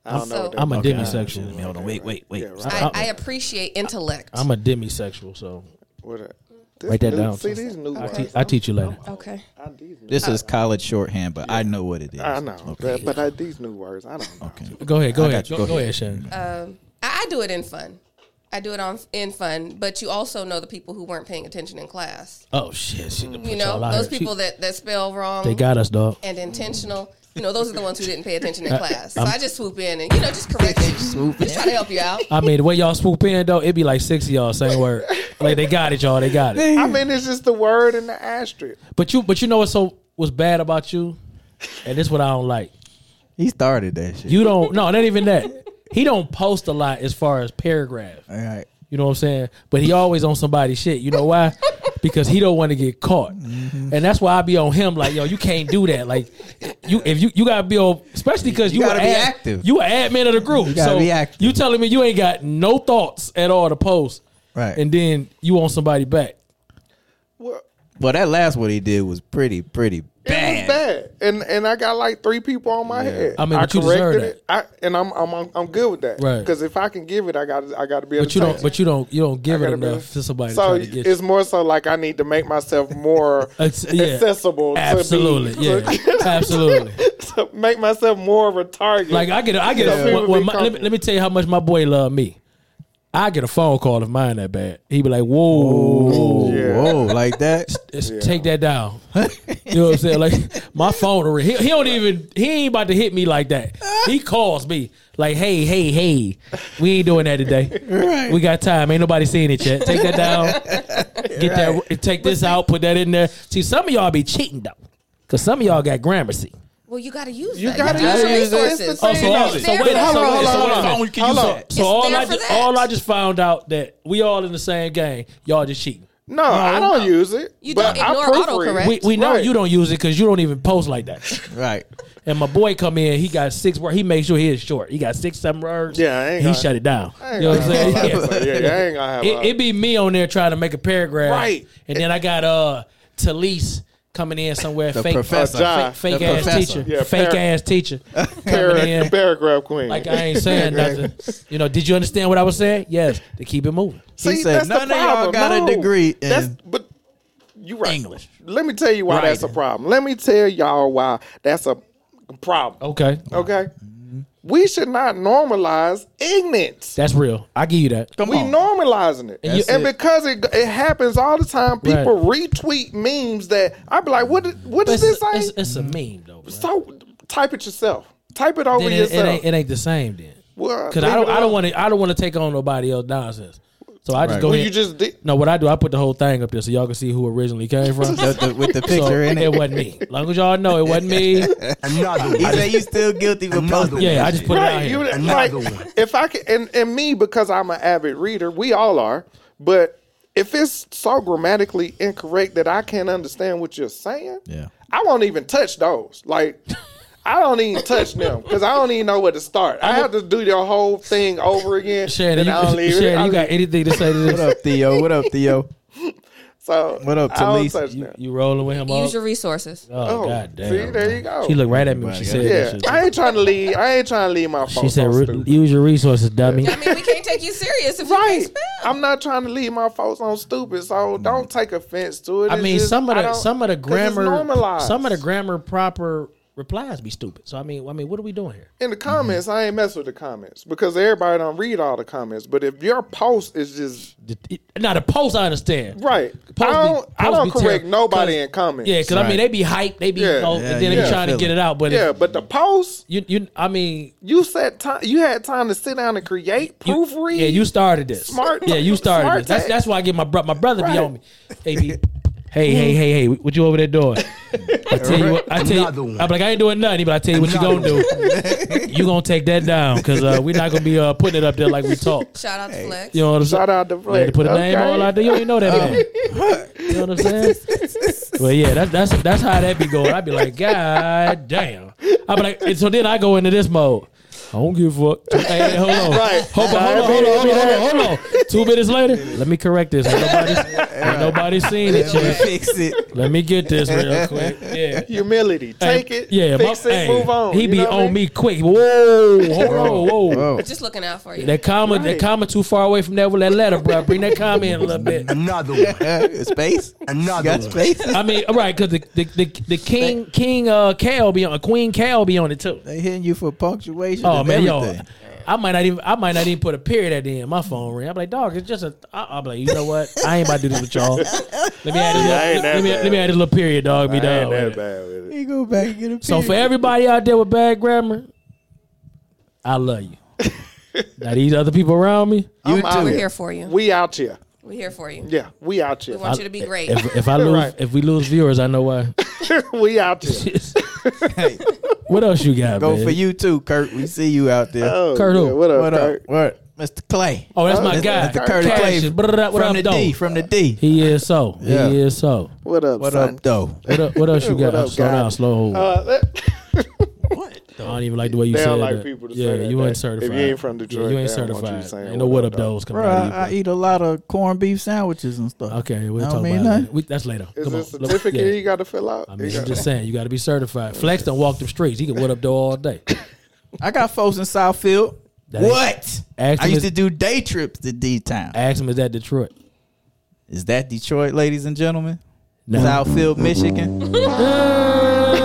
I don't so, know I'm a means. demisexual. Hold on, wait, wait, wait. Yeah, right. I, I appreciate intellect. I'm a demisexual, so What a- this Write that new- down. See these new I, words. te- I teach you later. okay. I, these new- This is college shorthand, but I know what it is. I know, Okay. but, but I, these new words, I don't know. okay. Go ahead. Go ahead. Go, Go go ahead. ahead, Shannon. Um, I, I do it in fun. I do it on in fun, but you also know the people who weren't paying attention in class. oh shit! She You know, those here. people She- that, that spell wrong they got us, dog. and intentional. You know, those are the ones who didn't pay attention in I- class. So I'm- i just swoop in and you know just correct you. Swoop Just try to help you out. I mean, the way y'all swoop in though, it'd be like six of y'all same word. Like they got it, y'all. They got it. I mean, it's just the word and the asterisk. But you, but you know what's so what's bad about you, and this what I don't like. He started that shit. You don't. No, not even that. He don't post a lot as far as paragraph. All right. You know what I'm saying? But he always on somebody's shit. You know why? Because he don't want to get caught. Mm-hmm. And that's why I be on him like, yo, you can't do that. Like you if you you gotta be on especially because you, You gotta be ad- active. You an admin of the group. You gotta so be active. you telling me you ain't got no thoughts at all to post. Right. And then you on somebody back. Well, Well, that last one he did was pretty, pretty bad. Bad, and and I got like three people on my head. I mean, but you deserve corrected it, I, and I'm I'm I'm good with that. Right. Because if I can give it, I got I got to be able But to you don't it. but you don't you don't give it enough to somebody So to try to get it's you. more so like I need to make myself more yeah. accessible. Absolutely. To be, Yeah. Absolutely. to make myself more of a target. Like I get, I get. Yeah. A, when, when my, let, me, let me tell you how much my boy love me. I get a phone call if mine that bad. He be like, "Whoa, oh, Yeah. Whoa, like that? It's- take that down." you know what I'm saying? Like my phone, already- he, he don't even. He ain't about to hit me like that. He calls me like, "Hey, hey, hey, we ain't doing that today. We got time. Ain't nobody seeing it yet. Take that down. Get that. Take this out. Put that in there. See, some of y'all be cheating though, because some of y'all got Grammarly. Well, you got to use it. You that. gotta you have to use use your it. Resources. Oh, so, all, It's so there wait, for so, that. wait, Hold on, so hold on, hold on. Hold on. So all I, for ju- that. all I just found out that we all in the same game. Y'all just cheating. No, I don't use it. You but don't I ignore proofread. autocorrect. We, we know Right. you don't use it because you don't even post like that. Right. And my boy come in, he got six words. He made sure he is short. He got six, seven words. Yeah, I ain't he gonna- shut it down. I You know what I'm saying? Yeah. a lot of- yeah, yeah, I ain't gonna have. It, a- it be me on there trying to make a paragraph, Right. And then I got uh Talise coming in somewhere, The fake, professor. Uh, fake, fake The ass professor. teacher, Yeah, fake par- ass teacher coming Para- in. paragraph queen. Like I ain't saying nothing. You know, did you understand what I was saying? Yes. To keep it moving. He said, that's the "None of y'all problem. got a degree in That's but you right. English. Let me tell you why that's a problem. Let me tell y'all why that's a problem. Okay. Okay, we should not normalize ignorance. That's real. I give you that. Come we on. normalizing it, And you- and because it it happens all the time, people retweet memes that I'd be like, "What? did- What does this say?" it's, it's a meme though. Bro. so type it yourself. Type it over it, it yourself. ain't, it ain't the same then. Well, Because I don't I don't want to I don't want to take on nobody else nonsense. So I just Right. go Well, ahead. you just did. no, what I do, I put the whole thing up there so y'all can see who originally came from. The- the- with the So picture in it it. wasn't me. As Long as y'all know it wasn't me. Another He one. said you still guilty for posting. Yeah, I just shit. put it out Right, here. you, Another like one. if I can, and, and me because I'm an avid reader, we all are. But if it's so grammatically incorrect that I can't understand what you're saying, Yeah. I won't even touch those. Like I don't even touch them because I don't even know where to start. I have to do your whole thing over again. Shannon, and I don't you. Shannon, you got anything to say to What this? up, Theo? What up, Theo? so What up, I don't Talise? touch You, them. you rolling with him all? Use your resources. Oh, Oh, god damn. see, there you go. She looked right at me when she said that yeah, shit. I ain't trying to leave. I ain't trying to leave my folks. She said, on "Use your resources, dummy." I mean, we can't take you serious if you Right. can't spell. I'm not trying to leave my folks on stupid, so mm-hmm. don't take offense to it. I mean, just- some of the some of the grammar, some of the grammar proper replies be stupid. So I mean, I mean, what are we doing here? in the comments, I ain't mess with the comments because everybody don't read all the comments. But if your post is just The- Now the post, I understand. right, Post I don't, I don't correct terrible. nobody 'Cause- in comments. Yeah, because I mean, Right. they be hyped, they be, Yeah. you know, Yeah, and then yeah. they trying to get it. it out. But yeah, if but the post you, you, I mean, you said time, you had time to sit down and create, you- proofread. yeah, you started this. Smart- yeah, you started smart this. That's that's why I get my bro- my brother be on me. Hey, be, hey, hey, hey, hey, what you over there doing? I tell you what, I tell Another you. I'm like, I ain't doing nothing. But I tell you what you gonna do. you gonna take that down because uh, we're not gonna be uh, putting it up there like we talk. Shout out to Flex. You know what I'm saying? Shout out to I had Flex. to put a name okay. all out there. You don't know that man. You know what I'm saying? well, yeah, that's that's that's how that be going. I'd be like, God damn. I'd be like, and so then I go into this mode. I don't give a fuck. Hey, hey, hold on. Right. Hold on, hold on, hold on, hold on, hold on, hold on. Two minutes later, let me correct this. Ain't nobody, ain't nobody seen it Let me yet. fix it. Let me get this real quick. Yeah. Humility. Take Hey, it. Yeah, fix my- it. hey, move on. He You be know what I on mean? me quick. Whoa, hold on, whoa. Whoa. Just looking out for you. That comma, that Right. comma too far away from that with that letter, bro. Bring that comma in a little bit. Another one. space. Another Got one. space. I mean, right? Because the, the the the king king uh Cal be on, Queen Cal be on it too. They hitting you for punctuation. Oh man, everything. yo, I might not even I might not even put a period at the end. My phone ring. I'm like, dog, it's just a. I, I'm like, you know what? I ain't about to do this with y'all. Let me add this. Yeah, Little, that let, me, bad. let me add this little period, dog. Be I ain't that with it. bad with it. You go back and get a Period. So for everybody out there with bad grammar, I love you. now these other people around me, you I'm out too. We're here for you. We out here. We're here for you. Yeah, we out here. We here. want you to be great. if, if I lose, Right. if we lose viewers, I know why. we out here. Hey, what else you got, go man? for you too, Kurt. We see you out there. Oh, Kurt who? yeah, What up, what Kurt? up? What? Mr. Clay. Oh, that's my Mr. guy. Mr. Curtis Clay Cassius. From the though? D. From the D. He is so. Yeah. He is so. What up, What son? up, though? What, up, what else you got? What up, slow down, slow hold. Uh, that, What? I don't even like the way you they said don't like that. people to yeah, say that. you They- ain't certified. If you ain't from Yeah, Detroit, you ain't they you certified. saying Ain't no what up, though. those coming Bro, out I, I eat a lot of corned beef sandwiches and stuff. Okay, we'll I talk don't mean about nothing. it. We, that's later. Is Come a on. Look, certificate yeah. you got to fill out? I mean, You I'm just saying, you got to be certified. Oh, Flex don't walk them streets. He can what up door all day. I got folks in Southfield. That What? Ask I used is- to do day trips to D Town. Ask him, is that Detroit? Is that Detroit, ladies and gentlemen? No. Southfield, Michigan.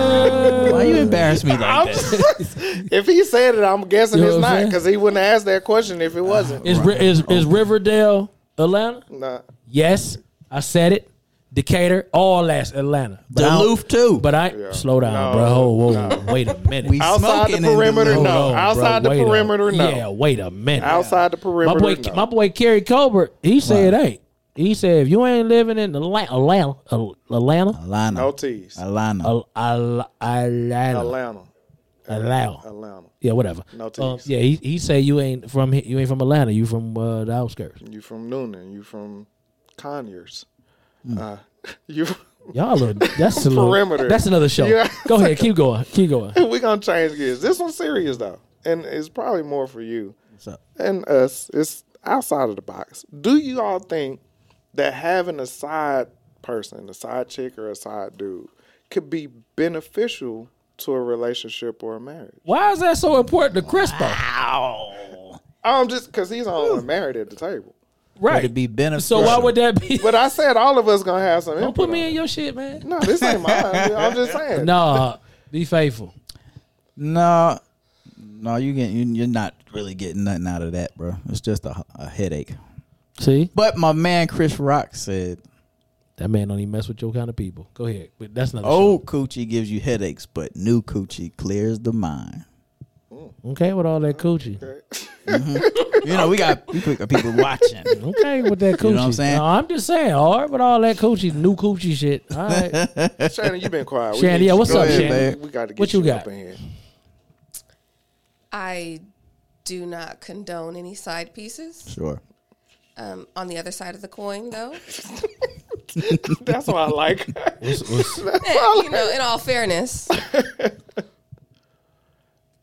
Why you embarrass me like I'm that? just- if he said it, I'm guessing You know it's what I'm not saying? because he wouldn't ask that question if it wasn't. Is, Ri- is, is Riverdale Atlanta? Nah. Yes, I said it. Decatur, all that's Atlanta. But I don't- Duluth too. But I Yeah. slow down, No, bro. Whoa, whoa, no. wait a minute. We Outside the smoking in perimeter, Duluth. no. Hold on, outside the wait a- perimeter, no. Yeah, wait a minute. Outside the perimeter, my perimeter, boy, no. my boy Kerry Colbert, he said, "Hey, He said, if you ain't living in Atlanta, Atlanta, Atlanta, Atlanta. No T's. Atlanta. Al- Al- Atlanta, Atlanta. Atlanta. Atlanta. Yeah, whatever. No Um, T's. yeah, he he say you ain't from he- you ain't from Atlanta. You from uh, the outskirts. You from Newnan. You from Conyers. Hmm. Uh, you. Y'all are that's a little, Perimeter. That's another show. Yeah. Go ahead, keep going, keep going. we gonna change gears. This one's serious though, and it's probably more for you What's up? and us. It's outside of the box. Do you all think that having a side person, a side chick or a side dude, could be beneficial to a relationship or a marriage? Why is that so important to Chris though? Ow. Um, just because he's the only married at the table. Would Right. it be beneficial? So why would that be? But I said all of us gonna have some. Don't input put me on in it. your shit, man. No, this ain't mine. I'm just saying. No, be faithful. No, no, you get you, you're not really getting nothing out of that, bro. It's just a, a headache. See, But my man Chris Rock said, that man don't even mess with your kind of people. Go ahead, but that's not. "Old coochie gives you headaches, but new coochie clears the mind." okay with all that coochie. Mm-hmm. You know, we got people, people watching. Okay with that coochie. You know what I'm saying? No, I'm just saying, all right with all that coochie, new coochie shit. All right. Shannon, you've been quiet. We Shannon, need yeah, you- what's go up, ahead, Shannon? man. We got to get What you you, got? up in here. I do not condone any side pieces. Sure. Um, on the other side of the coin, though, That's what I like. What's- what's- Eh, you know, in all fairness,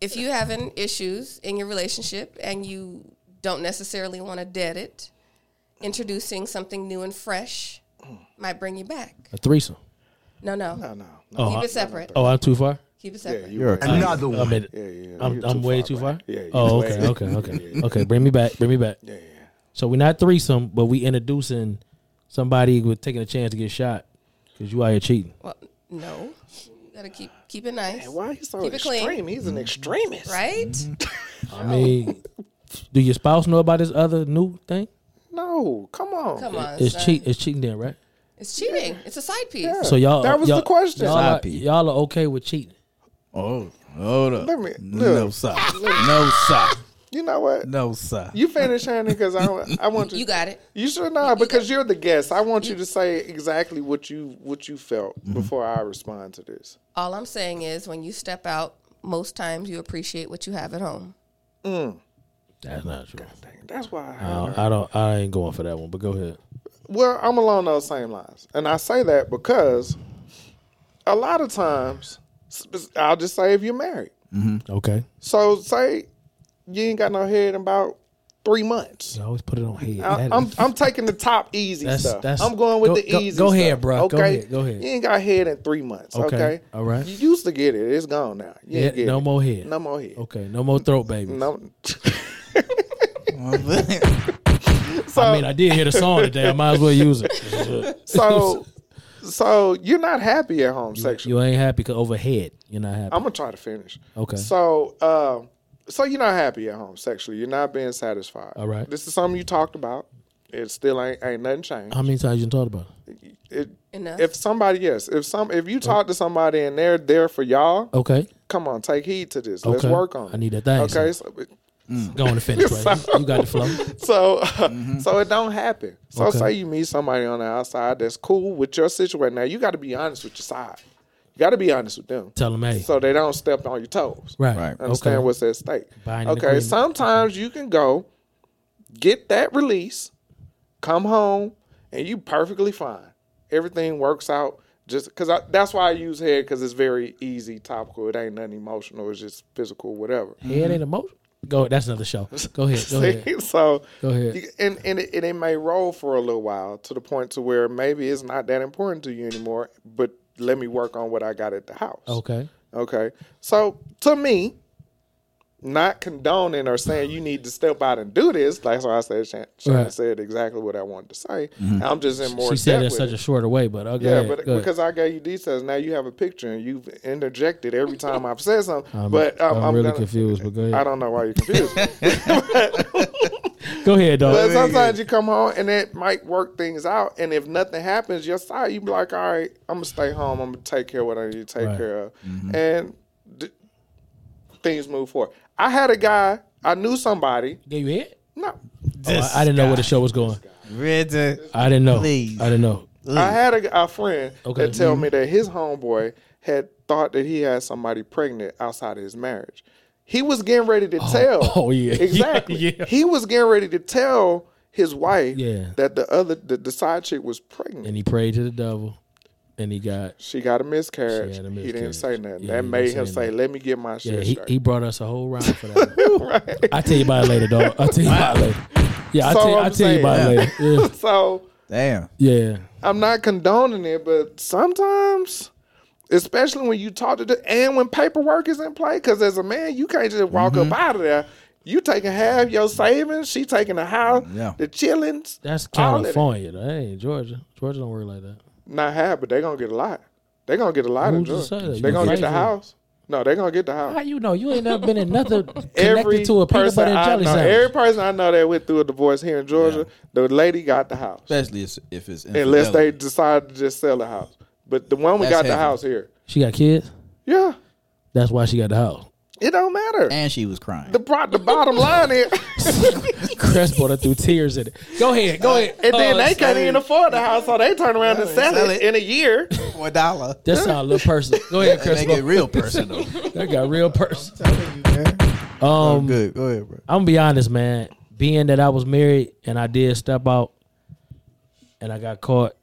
if you having issues in your relationship and you don't necessarily want to dead it, introducing something new and fresh might bring you back. a threesome. No, no, no, no. Oh, keep I- it separate. oh, I'm too far. Keep it separate. you You're a Another I one. mean, Yeah, yeah. I'm, I'm way too far. back. Yeah. Oh, way- okay, okay, okay, okay. Bring me back. Bring me back. Yeah, yeah. So we're not threesome, but we introducing somebody with taking a chance to get shot because you out here cheating. Well, no, you gotta keep keep it nice, And why he's so Keep it clean. extreme? He's an extremist. right? Mm-hmm. I mean, do your spouse know about this other new thing? No, come on. Come on, It's son. cheat. It's cheating, then, right? It's cheating. It's a side piece. Yeah. So y'all. That was the y'all- question. Y'all Side are, piece. y'all are okay with cheating? Oh, hold up. Let me- no, look. sir. No, sir. You know what? No, sir. You finish, Shannon, because I, I want you. You got it. You should not because you're the guest. I want you to say exactly what you what you felt before I respond to this. All I'm saying is, when you step out, most times you appreciate what you have at home. Mm. That's not true. Dang, that's why. I I don't. I don't. I ain't going for that one. But go ahead. Well, I'm along those same lines, and I say that because a lot of times, I'll just say if you're married. Okay. So say you ain't got no head in about three months. You always put it on head. I, I'm is- I'm taking the top easy That's- stuff. that's- I'm going with go- the easy. go stuff, ahead, bruh. Go Okay, ahead, go ahead. You ain't got head in three months. Okay, Okay, all right. You used to get it. It's gone now. You Yeah, get no it. more head. No more head. Okay. No more throat baby. No. I mean, I did hear the song today. I might as well use it. so, so you're not happy at home sexually. You ain't happy because overhead. You're not happy. I'm gonna try to finish. Okay. So, um, so you're not happy at home sexually. You're not being satisfied. All right. This is something you talked about. It still ain't ain't nothing changed. How many times you done talked about it? It, Enough. if somebody, yes, if some, if you oh. talk to somebody and they're there for y'all, Okay. come on, take heed to this. Let's work on it. I need that thing, Okay, so- so, mm. Go on and finish, right? You got the flow. so, mm-hmm. so it don't happen. So Okay. say you meet somebody on the outside that's cool with your situation. Now you got to be honest with your side. You got to be honest with them. Tell them, hey. so they don't step on your toes. Right. Right. Understand okay. what's at stake. Binding okay, sometimes you can go get that release, come home, and you perfectly fine. Everything works out. Just because that's why I use head because it's very easy, topical. It ain't nothing emotional. It's just physical, whatever. Head ain't mm-hmm. emotional. Go. That's another show. Go ahead. Go ahead. So Go ahead. you- and and it, and it may roll for a little while to the point to where maybe it's not that important to you anymore. But let me work on what I got at the house. Okay. Okay. So to me, not condoning or saying you need to step out and do this. That's why I said Shan- Shannon Right. said exactly what I wanted to say. I'm just in more. She said it in such with a it. shorter way, but okay. Yeah, but because I gave you details, now you have a picture and you've interjected every time I've said something. I'm, but um, I'm, I'm, really gonna, confused. But go ahead. I don't know why you're confused. Go ahead, dog. But sometimes you come home and it might work things out. And if nothing happens, your side, you be like, all right, I'm going to stay home. I'm going to take care of what I need to take Right. care of. And d- things move forward. I had a guy, I knew somebody. Gave you head? No. Oh, I, I didn't know where the show was going. Red, I didn't know. Please. I didn't know. I had a, a friend Okay. that tell mm-hmm. me that his homeboy had thought that he had somebody pregnant outside of his marriage. He was getting ready to oh, tell. oh, yeah. exactly. Yeah, yeah. He was getting ready to tell his wife Yeah. that the other the, the side chick was pregnant. And he prayed to the devil, and he got. she got a miscarriage. She had a He didn't say nothing. Yeah, that made him say say, "Let me get my Yeah, shit he, straight." he brought us a whole round for that. I tell you about it later, dog. I'll tell you about it later. Yeah, I'll So tell, you- I'm I'll tell you about it later. Yeah. so Damn. Yeah. yeah. I'm not condoning it, but sometimes, especially when you talk to the and when paperwork is in play, because as a man, you can't just walk Mm-hmm. up out of there. You taking half your savings, she taking the house, Yeah. the chillings. That's all of it. California. Though. That ain't Georgia. Georgia don't work like that. Not have, but they're gonna get a lot. They're gonna get a lot Who of just drugs. They You gonna get the fight for it? house. No, they're gonna get the house. How you know? You ain't never been in nothing connected Every to a peanut person butter and I jelly know, sandwich. every person I know that went through a divorce here in Georgia, the lady got the house. Especially if- if it's Unless they infidelity. decide to just sell the house. But the one we That's got the house here. She got kids. Yeah. That's why she got the house. It don't matter. and she was crying. The pro- the bottom line is, Chris brought her through tears in it. Go ahead. Go ahead. and then Uh, they can't even afford the house, so they turn around and sell, sell it, it. in a year. For a dollar. That sound a little personal. Go ahead, Chris. Make it real personal. That got real personal. Um, Good. Go ahead, bro. I'm gonna be honest, man. Being that I was married and I did step out and I got caught,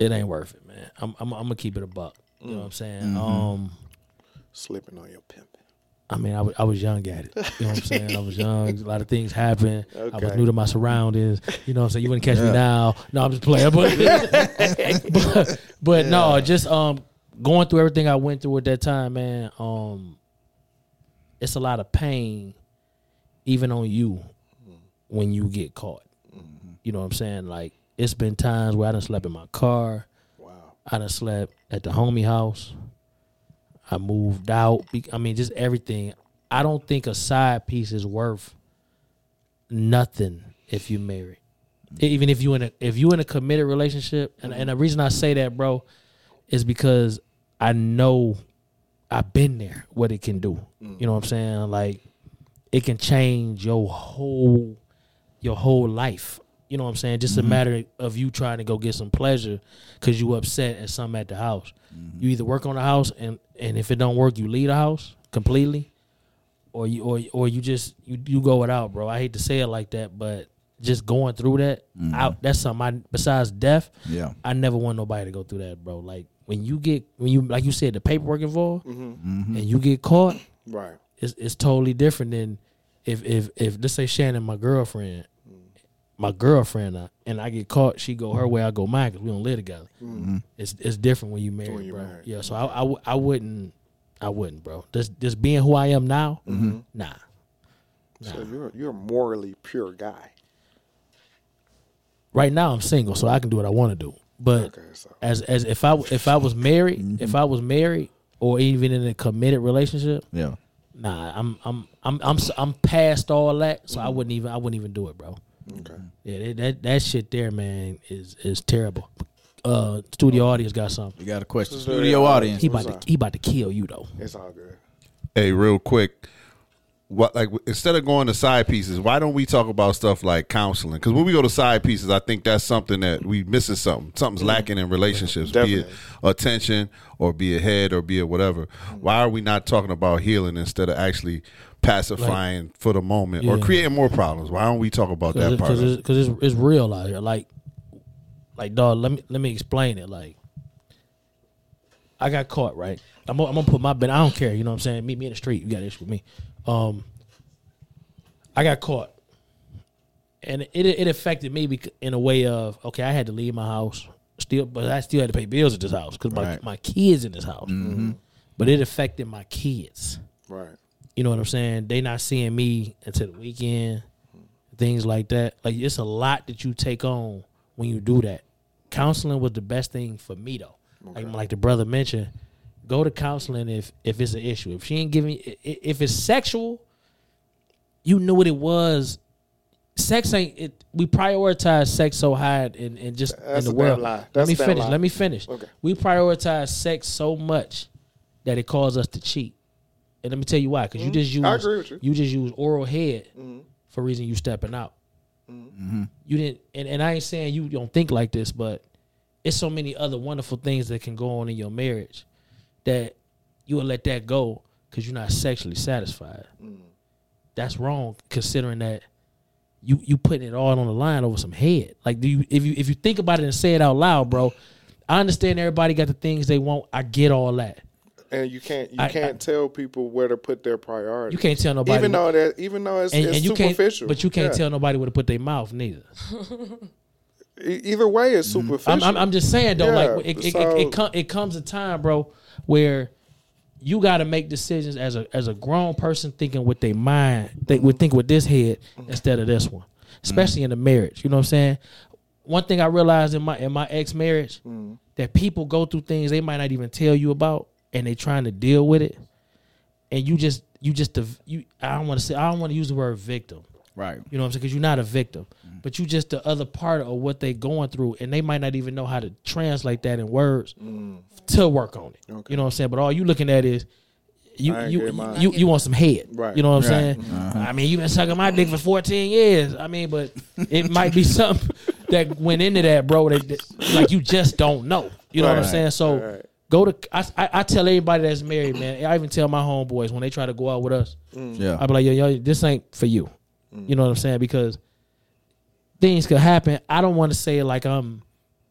it ain't worth it, man. I'm I'm, I'm gonna keep it a buck. You know what I'm saying? Um, Slipping on your pimping. I mean, I was young at it. You know what I'm saying? I was young. A lot of things happened. I was new to my surroundings. You know what I'm saying? You wouldn't catch me now. No, I'm just playing. But but, but no, just um going through everything I went through at that time, man. Um, it's a lot of pain, even on you, when you get caught. You know what I'm saying? Like it's been times where I done slept in my car. Wow. I done slept at the homie house. I moved out. I mean, just everything. I don't think a side piece is worth nothing if you married. Even if you in a if you in a committed relationship, and, and the reason I say that, bro, is because I know I've been there. What it can do, mm. you know what I'm saying? Like it can change your whole your whole life. You know what I'm saying? Just a mm-hmm. matter of you trying to go get some pleasure because you upset at something at the house. You mm-hmm. either work on the house and and if it don't work, you leave the house completely, or you or or you just you you go it out, bro. I hate to say it like that, but just going through that, mm. I, that's something. I, besides death, Yeah. I never want nobody to go through that, bro. Like when you get when you like you said the paperwork involved, mm-hmm. Mm-hmm. and you get caught, Right. it's it's totally different than if if if let's say Shannon, my girlfriend, my girlfriend, uh, and I get caught, she go her way, I go mine, because we don't live together. Mm-hmm. It's it's different when you married, When you bro. married. Yeah, so I I wouldn't I wouldn't, bro. Just just being who I am now, mm-hmm. nah. So you're you're a morally pure guy. Right now I'm single, so I can do what I want to do. But Okay, so as as if I if I was married, mm-hmm. if I was married, or even in a committed relationship, Yeah. nah, I'm I'm I'm I'm s- I'm past all that, so I wouldn't even I wouldn't even do it, bro. Okay. Yeah, that that, that shit there, man, is is terrible. Uh, studio audience got something. You got a question. Studio audience. He about to he about to kill you though. It's all good. Hey, real quick, what like instead of going to side pieces, why don't we talk about stuff like counseling? Because when we go to side pieces, I think that's something that we missing something. Something's lacking in relationships, be it attention or be it head or be it whatever. Why are we not talking about healing instead of actually pacifying for the moment or creating more problems? Why don't we talk about that part? Because it's, it's, it's real out here. Like, like dog. Let me let me explain it. Like, I got caught. Right. I'm gonna, I'm gonna put my bet. I don't care. You know what I'm saying? Meet me in the street. You got an issue with me. Um, I got caught, and it it affected me in a way of okay. I had to leave my house still, but I still had to pay bills at this house because my Right. my kids in this house. But it affected my kids. Right. You know what I'm saying? They not seeing me until the weekend, things like that. Like it's a lot that you take on when you do that. Counseling was the best thing for me though. Like like the brother mentioned, go to counseling if if it's an issue. If she ain't giving, if it's sexual, you knew what it was. Sex ain't it. We prioritize sex so high and, and just That's in the world. Let me finish. lie. Let me finish. Okay. We prioritize sex so much that it caused us to cheat. And let me tell you why. Because you mm-hmm. just use Mm-hmm. I agree with you. just use oral head mm-hmm. for reason you stepping out. Mm-hmm. You didn't, and, and I ain't saying you don't think like this, but it's so many other wonderful things that can go on in your marriage that you will let that go because you're not sexually satisfied. That's wrong, considering that you you putting it all on the line over some head. Like, do you if you if you think about it and say it out loud, bro? I understand everybody got the things they want. I get all that. And you can't you I- can't I- tell people where to put their priorities. You can't tell nobody, even though that even though it's, and, it's and superficial. but you can't Yeah. tell nobody where to put their mouth neither. Either way, it's superficial. I'm, I'm, I'm just saying though, Yeah, like it, it, so- it, it, com- it comes a time, bro, where you got to make decisions as a as a grown person thinking with their mind. They would think with this head instead of this one, especially in a marriage. You know what I'm saying? One thing I realized in my in my ex marriage mm. that people go through things they might not even tell you about, and they trying to deal with it, and you just you just the you. I don't want to say I don't want to use the word victim. Right. You know what I'm saying? Because you're not a victim, but you just the other part of what they going through, and they might not even know how to translate that in words to work on it. Okay. You know what I'm saying? But all you looking at is you ain't you you, you want some head. Right. You know what I'm Right. saying? I mean, you've been sucking my dick for 14 years. I mean, but it might be something that went into that, bro. That, that- like you just don't know. You know what I'm saying? So. Right. Go to I, I, I tell everybody that's married, man. I even tell my homeboys when they try to go out with us. Mm. Yeah. I be like, yo, yo, this ain't for you. Mm. You know what I'm saying? Because things could happen. I don't want to say it like I'm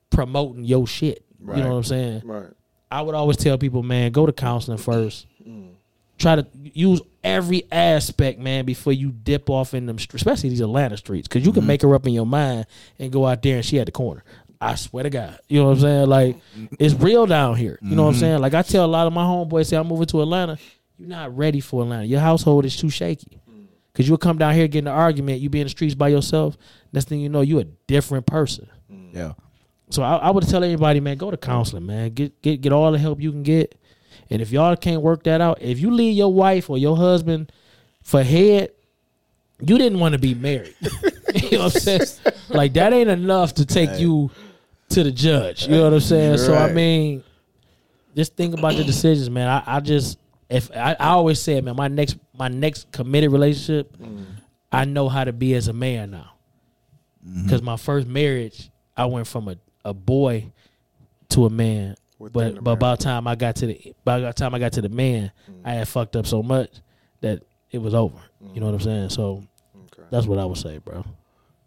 promoting your shit. You Right. know what I'm saying? right. I would always tell people, man, go to counseling first. Mm. Try to use every aspect, man, before you dip off in them, str- especially these Atlanta streets, because you can mm-hmm. make her up in your mind and go out there and she at the corner. I swear to God, you know what I'm saying? Like it's real down here. You know what I'm mm-hmm. saying? Like I tell a lot of my homeboys, say I'm moving to Atlanta. You're not ready for Atlanta. Your household is too shaky. Mm. Cause you'll come down here get in an argument. You be in the streets by yourself. Next thing you know, you a different person. Mm. Yeah. So I, I would tell everybody, man, go to counseling, man. Get get get all the help you can get. And if y'all can't work that out, if you leave your wife or your husband for head, you didn't want to be married. you know what I'm saying? Like that ain't enough to take you to the judge. You know what I'm saying? So I mean, just think about the decisions, man. I, I just if I, I always say, man, my next my next committed relationship, mm. I know how to be as a man now. Mm-hmm. Because my first marriage, I went from a, a boy to a man. Within but but by the time I got to the by the time I got to the man, mm. I had fucked up so much that it was over. You mm. know what I'm saying? So Okay. that's what I would say, bro.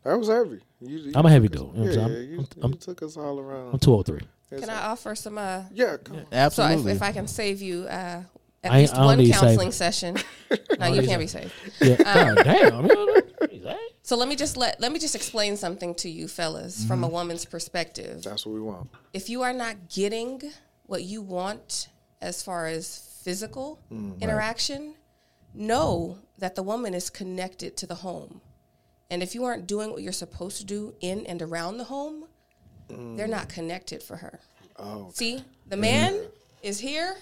That was heavy. You, you I'm a heavy dude. You know yeah, I'm yeah, saying? you, I'm- you I'm- took us all around. I'm 203. Can I offer some? Uh, Yeah, come on. so if, if I can save you uh, at I least I one counseling saving. session, no, you can't be saved. Yeah. God damn. man. So let me just let let me just explain something to you, fellas, from a woman's perspective. That's what we want. if you are not getting what you want as far as physical interaction, know that the woman is connected to the home. And if you aren't doing what you're supposed to do in and around the home, they're not connected for her. See, the man is here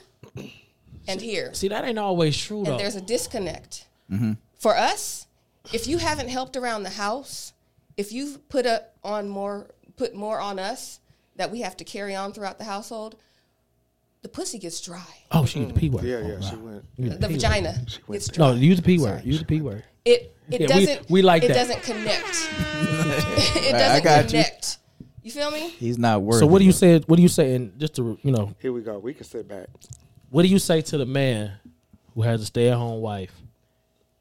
and here. See, that ain't always true though. There's a disconnect. Mm-hmm. For us, if you haven't helped around the house, if you've put a, on more put more on us that we have to carry on throughout the household, the pussy gets dry. Oh, she used the p word. Yeah, Oh, yeah, wow. she went. You used The P word. vagina gets dry. No, use the p word. Use the p word. It it Yeah, doesn't we like it that. doesn't connect. it I doesn't got you. connect. You. feel me? He's not worth So what do you say? What do you say? And just to you know, Here we go. We can sit back. what do you say to the man who has a stay at home wife?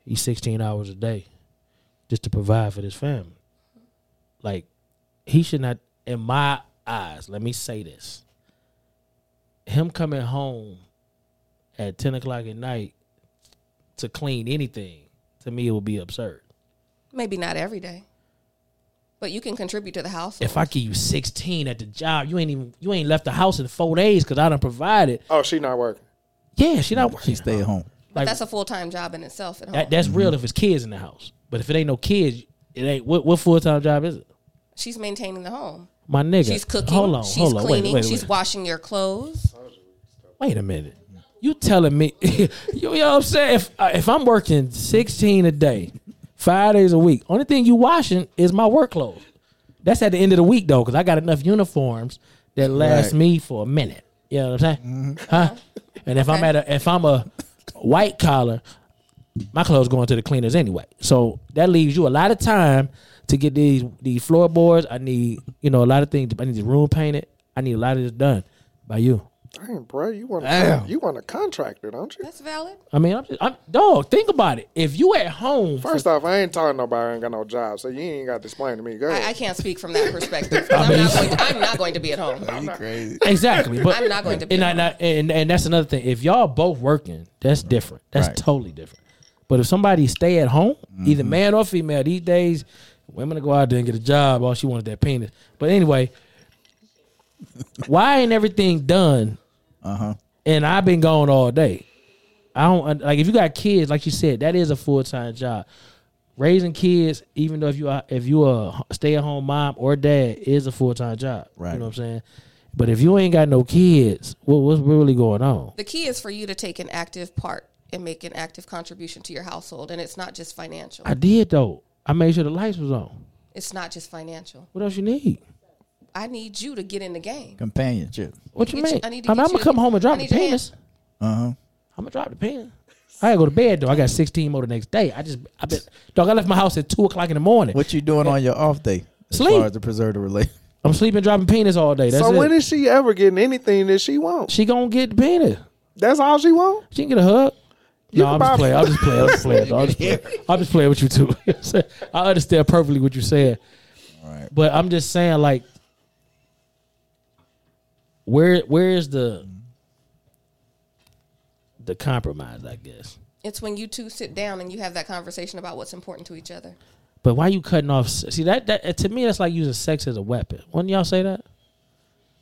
He's 16 hours a day just to provide for this family. Like he should not, in my eyes. Let me say this: him coming home at 10 o'clock at night to clean anything to me it would be absurd. Maybe not every day. But you can contribute to the household. If I give you 16 at the job, you ain't even you ain't left the house in four days because I done provided. Oh, she not working. Yeah, she not working. She stay at home. but like- that's a full time job in itself at home. That, that's real if it's kids in the house. But if it ain't no kids, it ain't. What, what full time job is it? She's maintaining the home. My nigga. She's cooking. Hold on. she's hold on. cleaning. Wait, wait, she's washing your clothes. Wait a minute. You telling me? you, you know what I'm saying? If uh, if I'm working 16 a day, five days a week, only thing you washing is my work clothes. That's at the end of the week though, because I got enough uniforms that last Right. me for a minute. You know what I'm saying? Huh? And if I'm at a if I'm a white collar, my clothes going to the cleaners anyway. So that leaves you a lot of time to get these these floorboards. I need you know a lot of things. I need the room painted. I need a lot of this done by you. Dang, bro, you want Damn. you want a contractor, don't you? That's valid. I mean, I'm, just, I'm dog. Think about it. If you at home, First off, I ain't talking to nobody who ain't got no job, so you ain't got to explain to me. Go ahead. I, I can't speak from that perspective. I'm, not going to, I'm not going to be at home. You crazy. exactly, but I'm not going to be And, I, at home. and and that's another thing. If y'all both working, that's different. That's Right. totally different. But if somebody stay at home, either Mm-hmm. man or female, these days, women go out there and get a job. All she wanted that penis. But anyway, why ain't everything done? Uh huh. And I've been gone all day. I don't like if you got kids, like you said, that is a full time job. Raising kids, even though if you are if you a stay at home mom or dad, is a full time job. Right. You know what I'm saying? But if you ain't got no kids, what, what's really going on? The key is for you to take an active part and make an active contribution to your household, and it's not just financial. I did though. I made sure the lights was on. It's not just financial. What else you need? I need you to get in the game. Companionship. What you Get you- mean? I need to I'm, gonna you- come home and I drop the need your penis. Uh huh. I'm gonna drop the penis. I gotta go to bed though. I got 16 more the next day. I just I been dog. I left my house at two o'clock in the morning. What you doing on your off day? As Sleep. far as to preserve the relationship. I'm sleeping dropping penis all day. That's so it. when is she ever getting anything that she wants? she gonna get the penis? That's all she want. She can get a hug. You no, can I'm just buy- playing. I'm just playing. I'm just playing. I'm just playing. I'm just playing with you too. I understand perfectly what you're saying. Right. But I'm just saying, like, where where is the the compromise? I guess. It's when you two sit down and you have that conversation about what's important to each other. But why are you cutting off? See that that to me that's like using sex as a weapon. Wouldn't y'all say that?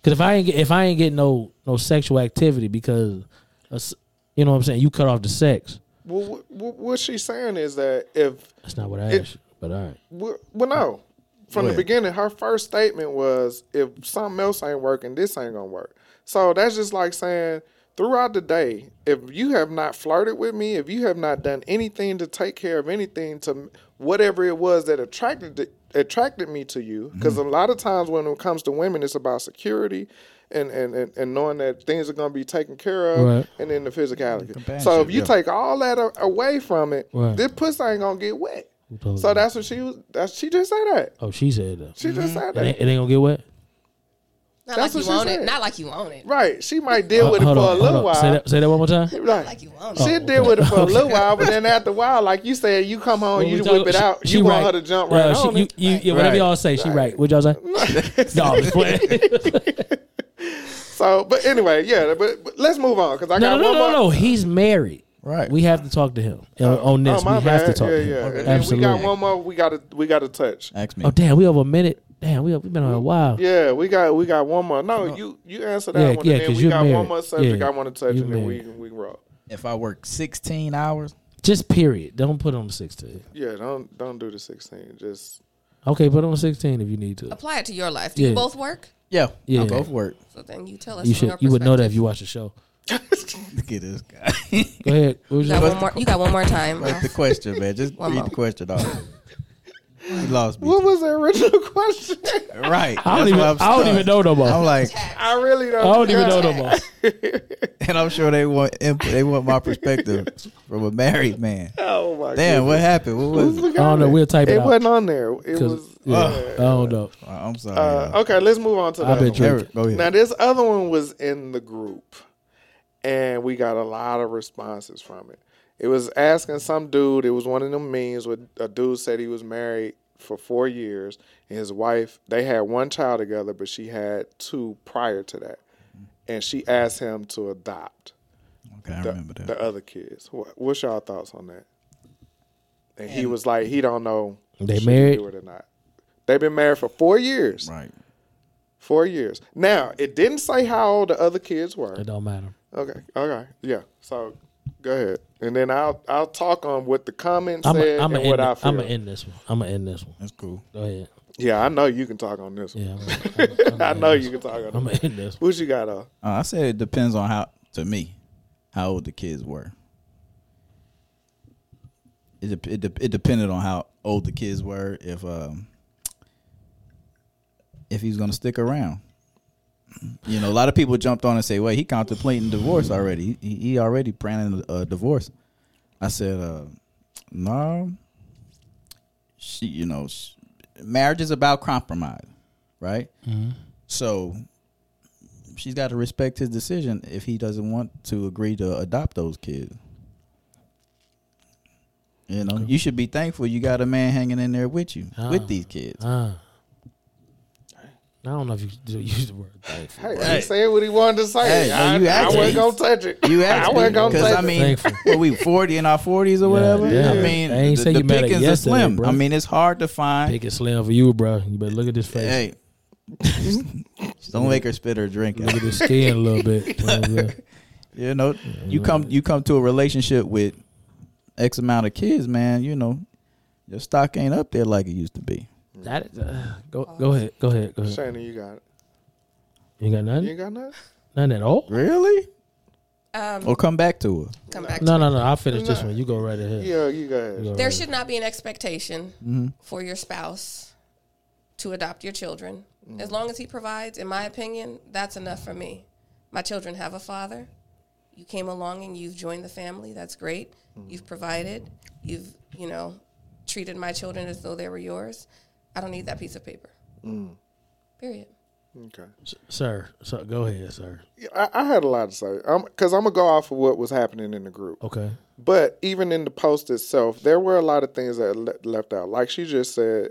Because if I ain't get, if I ain't getting no no sexual activity because, of you know what I'm saying, you cut off the sex. Well, wh- wh- what she's saying is that if That's not what I It- asked. But all right. well, well, no, from Go the beginning, her first statement was, "If something else ain't working, this ain't gonna work." So that's just like saying, throughout the day, if you have not flirted with me, if you have not done anything to take care of anything to whatever it was that attracted attracted me to you, because Mm-hmm. a lot of times when it comes to women, it's about security. And, and, and, and knowing that things are going to be taken care of, Right. and then the physicality. So if you yeah. take all that away from it, Right. this pussy ain't gonna get wet. Told So you? that's what she was. That's she just said that. Oh, she said that. She just said It ain't, that. it ain't gonna get wet. Not That's like you what she it. said. Not like you want it. Right. She might deal with it for hold a on, little hold on. Say while. that, say that one more time. Right. Like you want She it. deal with it for a little while, but then after a while, like you said, you come home, When you we whip talk- it out. she- she you want right. her to jump Uh, right she- on you, it. you, yeah, whatever Right. y'all say, she right. What y'all say? no, I'm just playing. So, but anyway, yeah. But, but let's move on because I no, got no, no, one no, more. no. He's married. Right. We have to talk to him uh, on this. Oh, my we have to talk yeah, to him. yeah. And Absolutely. we got one more. We got to we got to touch. Ask me. Oh damn, we over a minute. Damn, we we've been on a while. Yeah, we got we got one more. No, you you answer that Yeah, one. yeah, and then 'cause we you're got one married. more subject Yeah, I want to touch, you're and then we married. we roll. If I work 16 hours, Just period. Don't put on the sixteen. Yeah, don't don't do the sixteen. Just Okay, put on sixteen if you need to. Apply it to your life. Do Yeah. you both work? yeah, Yeah. I'll both work. So then you tell us. You should. your You would know that if you watch the show. Look at this guy. Go ahead. What was You your got one more. You got one more time. What's the question, man? Just One read more. the question off. You lost me. what was the original question? Right. I don't That's even. why I'm I don't stuck. even know no more. I'm like, I really don't. I don't even know no more. and I'm sure they want input. They want my perspective from a married man. Oh my Damn, what happened? What was it? I don't know. We'll type it, It out. wasn't on there. It 'Cause- was. yeah, uh, I don't know. I'm sorry. uh, okay, let's move on to the I've other been one. drinking. Go ahead. Now this other one was in the group, and we got a lot of responses from it. It was asking some dude. It was one of them memes where a dude said he was married for four years, and his wife they had one child together, but she had two prior to that, and she asked him to adopt okay, I the, remember that. the other kids. What, what's y'all thoughts on that? And he was like, he don't know They should he married? do it or not. They've been married for four years. right. Four years. Now it didn't say how old the other kids were. It don't matter. Okay. Okay. Yeah. So go ahead, and then I'll I'll talk on what the comments I'm said gonna and end, what I I'm feel. gonna end this one. I'm gonna end this one. That's cool. Go ahead. yeah, I know you can talk on this. One. Yeah, I'm I'm, I'm I know you can talk on. I'm this. gonna end this one. What you got? Uh, Uh, I said it depends on how, to me, how old the kids were. It it, it depended on how old the kids were. If um, if he's gonna stick around, you know, a lot of people jumped on and say, "Wait, he contemplating divorce already. He, he already planning a divorce." I said, uh, no. She, you know, sh marriage is about compromise, right? So she's got to respect his decision if he doesn't want to agree to adopt those kids. You know, you should be thankful you got a man hanging in there with you, Ah. with these kids. Ah. I don't know if you should use the word thankful. Hey, Hey. he said what he wanted to say. Hey, I, you I asked wasn't gonna touch it. You asked I wasn't gonna because touch I mean, Thankful. what we forty in our forties or whatever. yeah. I mean, I ain't the, say the you mad at pickings are yesterday, slim. bro. I mean, it's hard to find. Pick it slim for you, bro. You better look at this face. Hey, don't make her spit her drink. Look at this skin a little bit. You know what I'm saying? You know, you come you come to a relationship with X amount of kids, man. You know, your stock ain't up there like it used to be. That is, uh, go go ahead. Go ahead. Go ahead. Shannon, you got it. You got none? You ain't got nothing. Nothing at all? Really? Um, Or come back to her. come back. No, to no, it. no. I'll finish this one. You go right ahead. Yeah, you got You go There right should not be an expectation Mm-hmm. for your spouse to adopt your children. As long as he provides, in my opinion, that's enough for me. My children have a father. You came along and you've joined the family. That's great. You've provided. You've, you know, treated my children as though they were yours. I don't need that piece of paper. Mm. Period. Okay. Sir, so go ahead, sir. Yeah, I, I had a lot to say because I'm gonna go off of what was happening in the group. Okay. But even in the post itself, there were a lot of things that le- left out. Like she just said,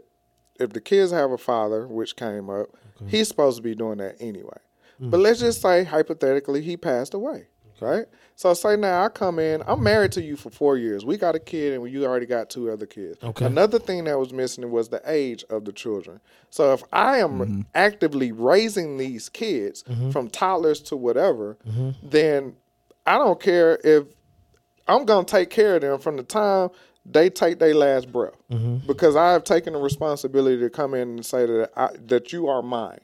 if the kids have a father, which came up, he's supposed to be doing that anyway. Hmm. But let's just say hypothetically he passed away, right? So say now I come in, I'm married to you for four years. We got a kid and you already got two other kids. Okay. Another thing that was missing was the age of the children. So if I am mm-hmm. actively raising these kids mm-hmm. from toddlers to whatever, mm-hmm. then I don't care if I'm gonna take care of them from the time they take their last breath because I have taken the responsibility to come in and say that I, that you are mine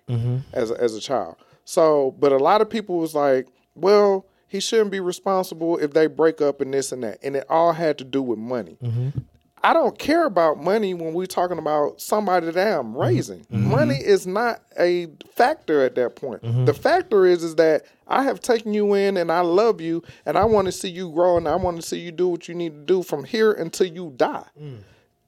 as a, as a child. So, but a lot of people was like, well, he shouldn't be responsible if they break up and this and that, and it all had to do with money. Mm-hmm. I don't care about money when we're talking about somebody that I'm mm-hmm. raising. Mm-hmm. Money is not a factor at that point. The factor is is that I have taken you in and I love you and I want to see you grow and I want to see you do what you need to do from here until you die. Mm.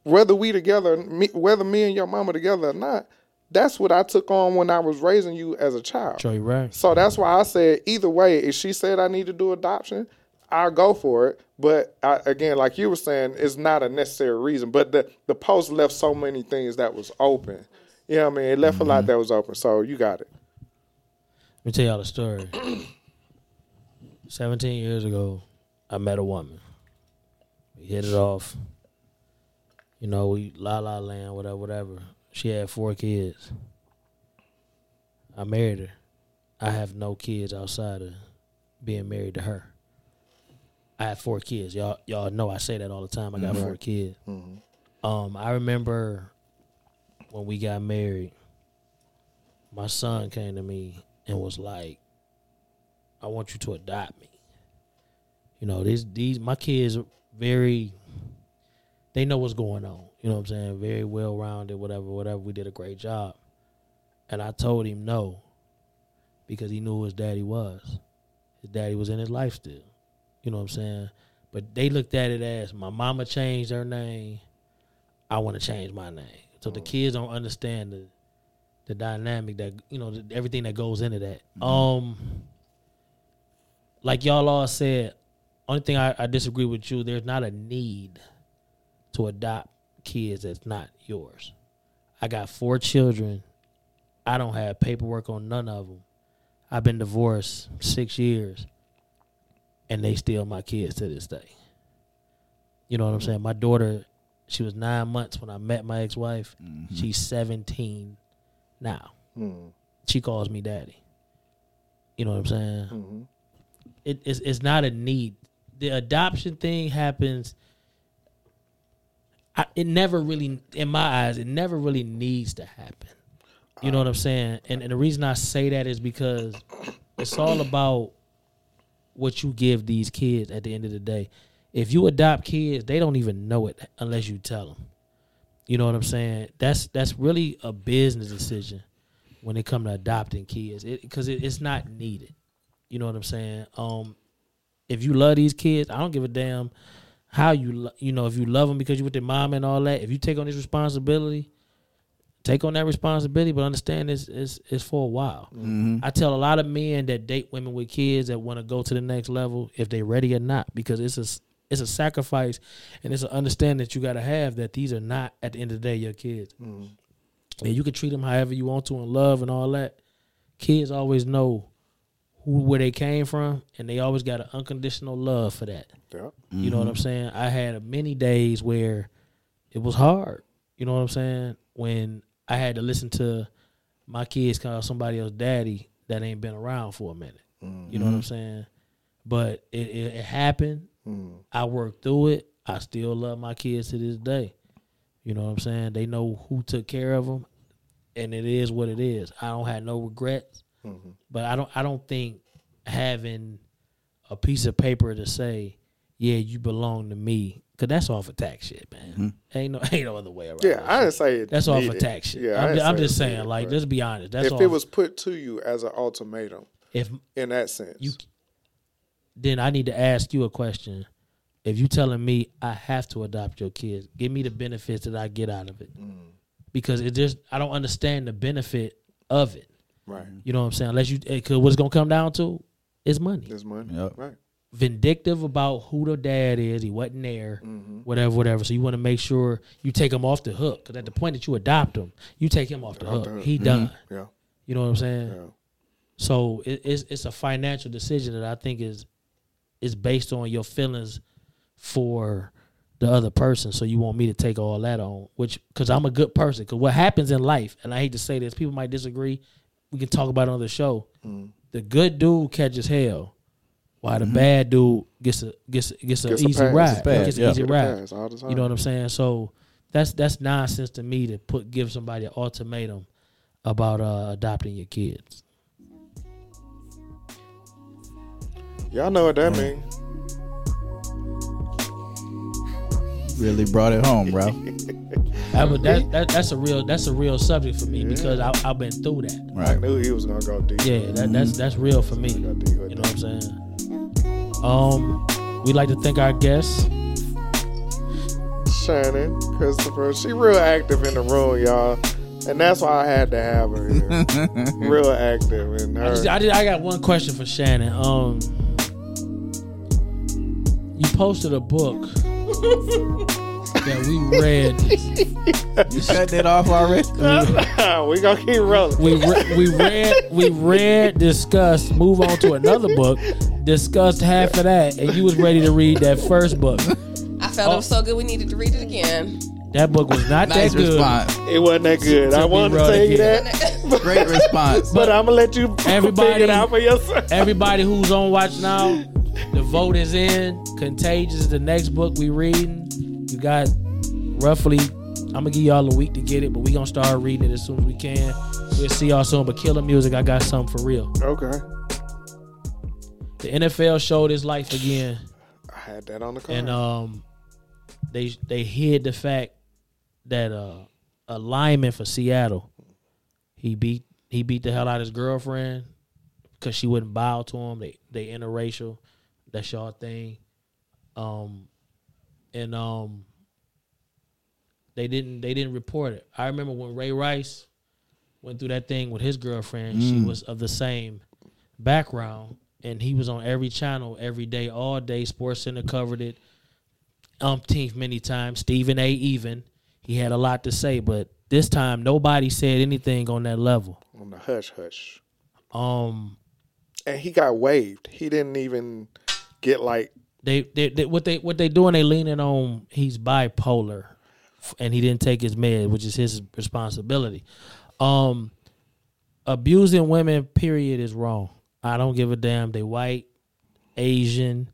Whether we together, me, whether me and your mama together or not, that's what I took on when I was raising you as a child. You right. So that's why I said either way, if she said I need to do adoption, I'll go for it. But I, again, like you were saying, it's not a necessary reason. But the the post left so many things that was open. You know what I mean? It left a lot mm-hmm. that was open. So you got it. Let me tell y'all the story. 17 years ago, I met a woman. We hit it off. You know, we la la land, whatever, whatever. She had four kids. I married her. I have no kids outside of being married to her. I have four kids. Y'all y'all know I say that all the time. I got four kids. Um, I remember when we got married, my son came to me and was like, I want you to adopt me. You know, these these my kids are very they know what's going on. You know what I'm saying? Very well rounded, whatever, whatever. We did a great job. And I told him no because he knew who his daddy was. His daddy was in his life still. You know what I'm saying? But they looked at it as my mama changed her name. I want to change my name. So the kids don't understand the the dynamic that you know the, everything that goes into that. Um, like y'all all said, only thing I, I disagree with you. There's not a need to adopt kids that's not yours. I got four children. I don't have paperwork on none of them. I've been divorced six years, and they still my kids to this day. You know what I'm saying? My daughter, she was nine months when I met my ex-wife. Mm-hmm. She's 17 now. Mm. She calls me daddy. You know what I'm saying? Mm-hmm. It, it's it's not a need. The adoption thing happens. I, it never really, in my eyes, it never really needs to happen. You know what I'm saying? And and the reason I say that is because it's all about what you give these kids at the end of the day. If you adopt kids, they don't even know it unless you tell them. You know what I'm saying? That's that's really a business decision when it comes to adopting kids, because it, it's not needed. You know what I'm saying? Um, if you love these kids, I don't give a damn how you you know if you love them because you with their mom and all that. If you take on this responsibility, take on that responsibility, but understand it's it's, it's for a while. Mm-hmm. I tell a lot of men that date women with kids that want to go to the next level if they're ready or not because it's a it's a sacrifice and it's an understanding that you got to have that these are not at the end of the day your kids. Mm-hmm. And you can treat them however you want to in love and all that. Kids always know who where they came from, and they always got an unconditional love for that. Yeah. You know what I'm mm-hmm. saying? I had many days where it was hard. You know what I'm saying? When I had to listen to my kids call somebody else daddy that ain't been around for a minute. You know what I'm mm-hmm. saying? But it, it, it happened. Mm. I worked through it. I still love my kids to this day. You know what I'm saying? They know who took care of them, and it is what it is. I don't have no regrets, but I don't. I don't think having a piece of paper to say, "Yeah, you belong to me," because that's all for tax shit, man. Ain't no ain't no other way around. Yeah, that I didn't say it That's all for needed. tax shit. Yeah, I I'm, I'm say just saying, needed, like, let's be honest. That's if all. it was put to you as an ultimatum if in that sense, you, then I need to ask you a question. If you telling me I have to adopt your kids, give me the benefits that I get out of it, Mm. because it just I don't understand the benefit of it. Right, You know what I'm saying? Unless you, because what it's gonna come down to is money. this money, Yep. right, Vindictive about who the dad is. He wasn't there. Mm-hmm. Whatever, whatever. So you want to make sure you take him off the hook. Because at the point that you adopt him, you take him off the hook. the hook. He done. yeah, You know what I'm saying? yeah, So it, it's it's a financial decision that I think is is based on your feelings for the other person. So you want me to take all that on, which because I'm a good person. Because what happens in life, and I hate to say this, people might disagree. We can talk about it on the show. Mm-hmm. The good dude catches hell, while the bad dude gets a gets a, gets, Gets an easy pass. ride. Gets a Gets yeah. an easy Get ride. pass all the time. You know what I'm saying? So that's that's nonsense to me to put give somebody an ultimatum about uh, adopting your kids. Y'all know what that means. Really brought it home, bro. That, was, that, that that's a real that's a real subject for me because I, I've been through that. Right. I knew he was gonna go deep. Yeah, that, that's that's real for me. Go deep with You know what I'm saying? Um, we'd like to thank our guests. Shannon, Christopher, she real active in the room, y'all, and that's why I had to have her here. real active in I, just, her. I, did, I got one question for Shannon. Um, you posted a book that we read. You shut that off already? we gonna keep rolling. We re- we read we read discussed. Move on to another book. Discussed half of that, and you was ready to read that first book. I felt it was oh. so good we needed to read it again. That book was not Nice that good. It wasn't that good. I be wanted to run tell you that, Great response. but I'm gonna let you Everybody- figure it out for yourself. Everybody who's on watch now, the vote is in. Contagious is the next book we reading. You got roughly. I'm gonna give y'all a week to get it, but we gonna start reading it as soon as we can. We'll see y'all soon. But Killer Music, I got something for real. Okay, The NFL showed his life again. I had that on the card. and um, they they hid the fact that uh, a lineman for Seattle, he beat he beat the hell out of his girlfriend because she wouldn't bow to him. They they interracial, that's y'all thing. Um, and um, they didn't they didn't report it. I remember when Ray Rice went through that thing with his girlfriend. She was of the same background, and he was on every channel every day, all day. Sports Center covered it umpteenth many times. Stephen A. Even he had a lot to say, but this time nobody said anything on that level. on the hush hush, Um, and he got waived. He didn't even get like they, they, they what they what they doing? They leaning on he's bipolar, f- and he didn't take his med, which is his responsibility. Um, abusing women, period, is wrong. I don't give a damn. They white, Asian,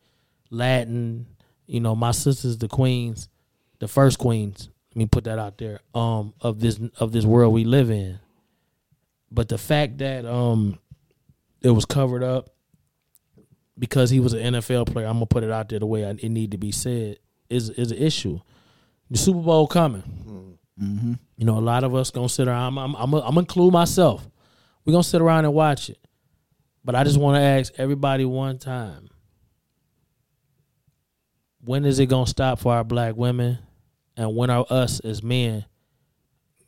Latin. You know, my sisters, the queens, the first queens. Let me put that out there. Um, of this of this world we live in. But the fact that um, it was covered up because he was an NFL player, I'm gonna put it out there the way I, it need to be said is is an issue. The Super Bowl coming. Mm-hmm. You know, a lot of us gonna sit around. I'm I'm I'm, I'm gonna include myself. We're gonna sit around and watch it. But I just want to ask everybody one time: when is it gonna stop for our black women, and when are us as men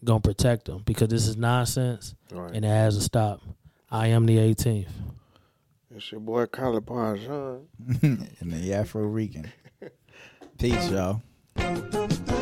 gonna protect them? Because this is nonsense, Right. and it has to stop. I am the 18th. It's your boy Colin Parmesan. and the Afro Rican. Peace, y'all. Thank you.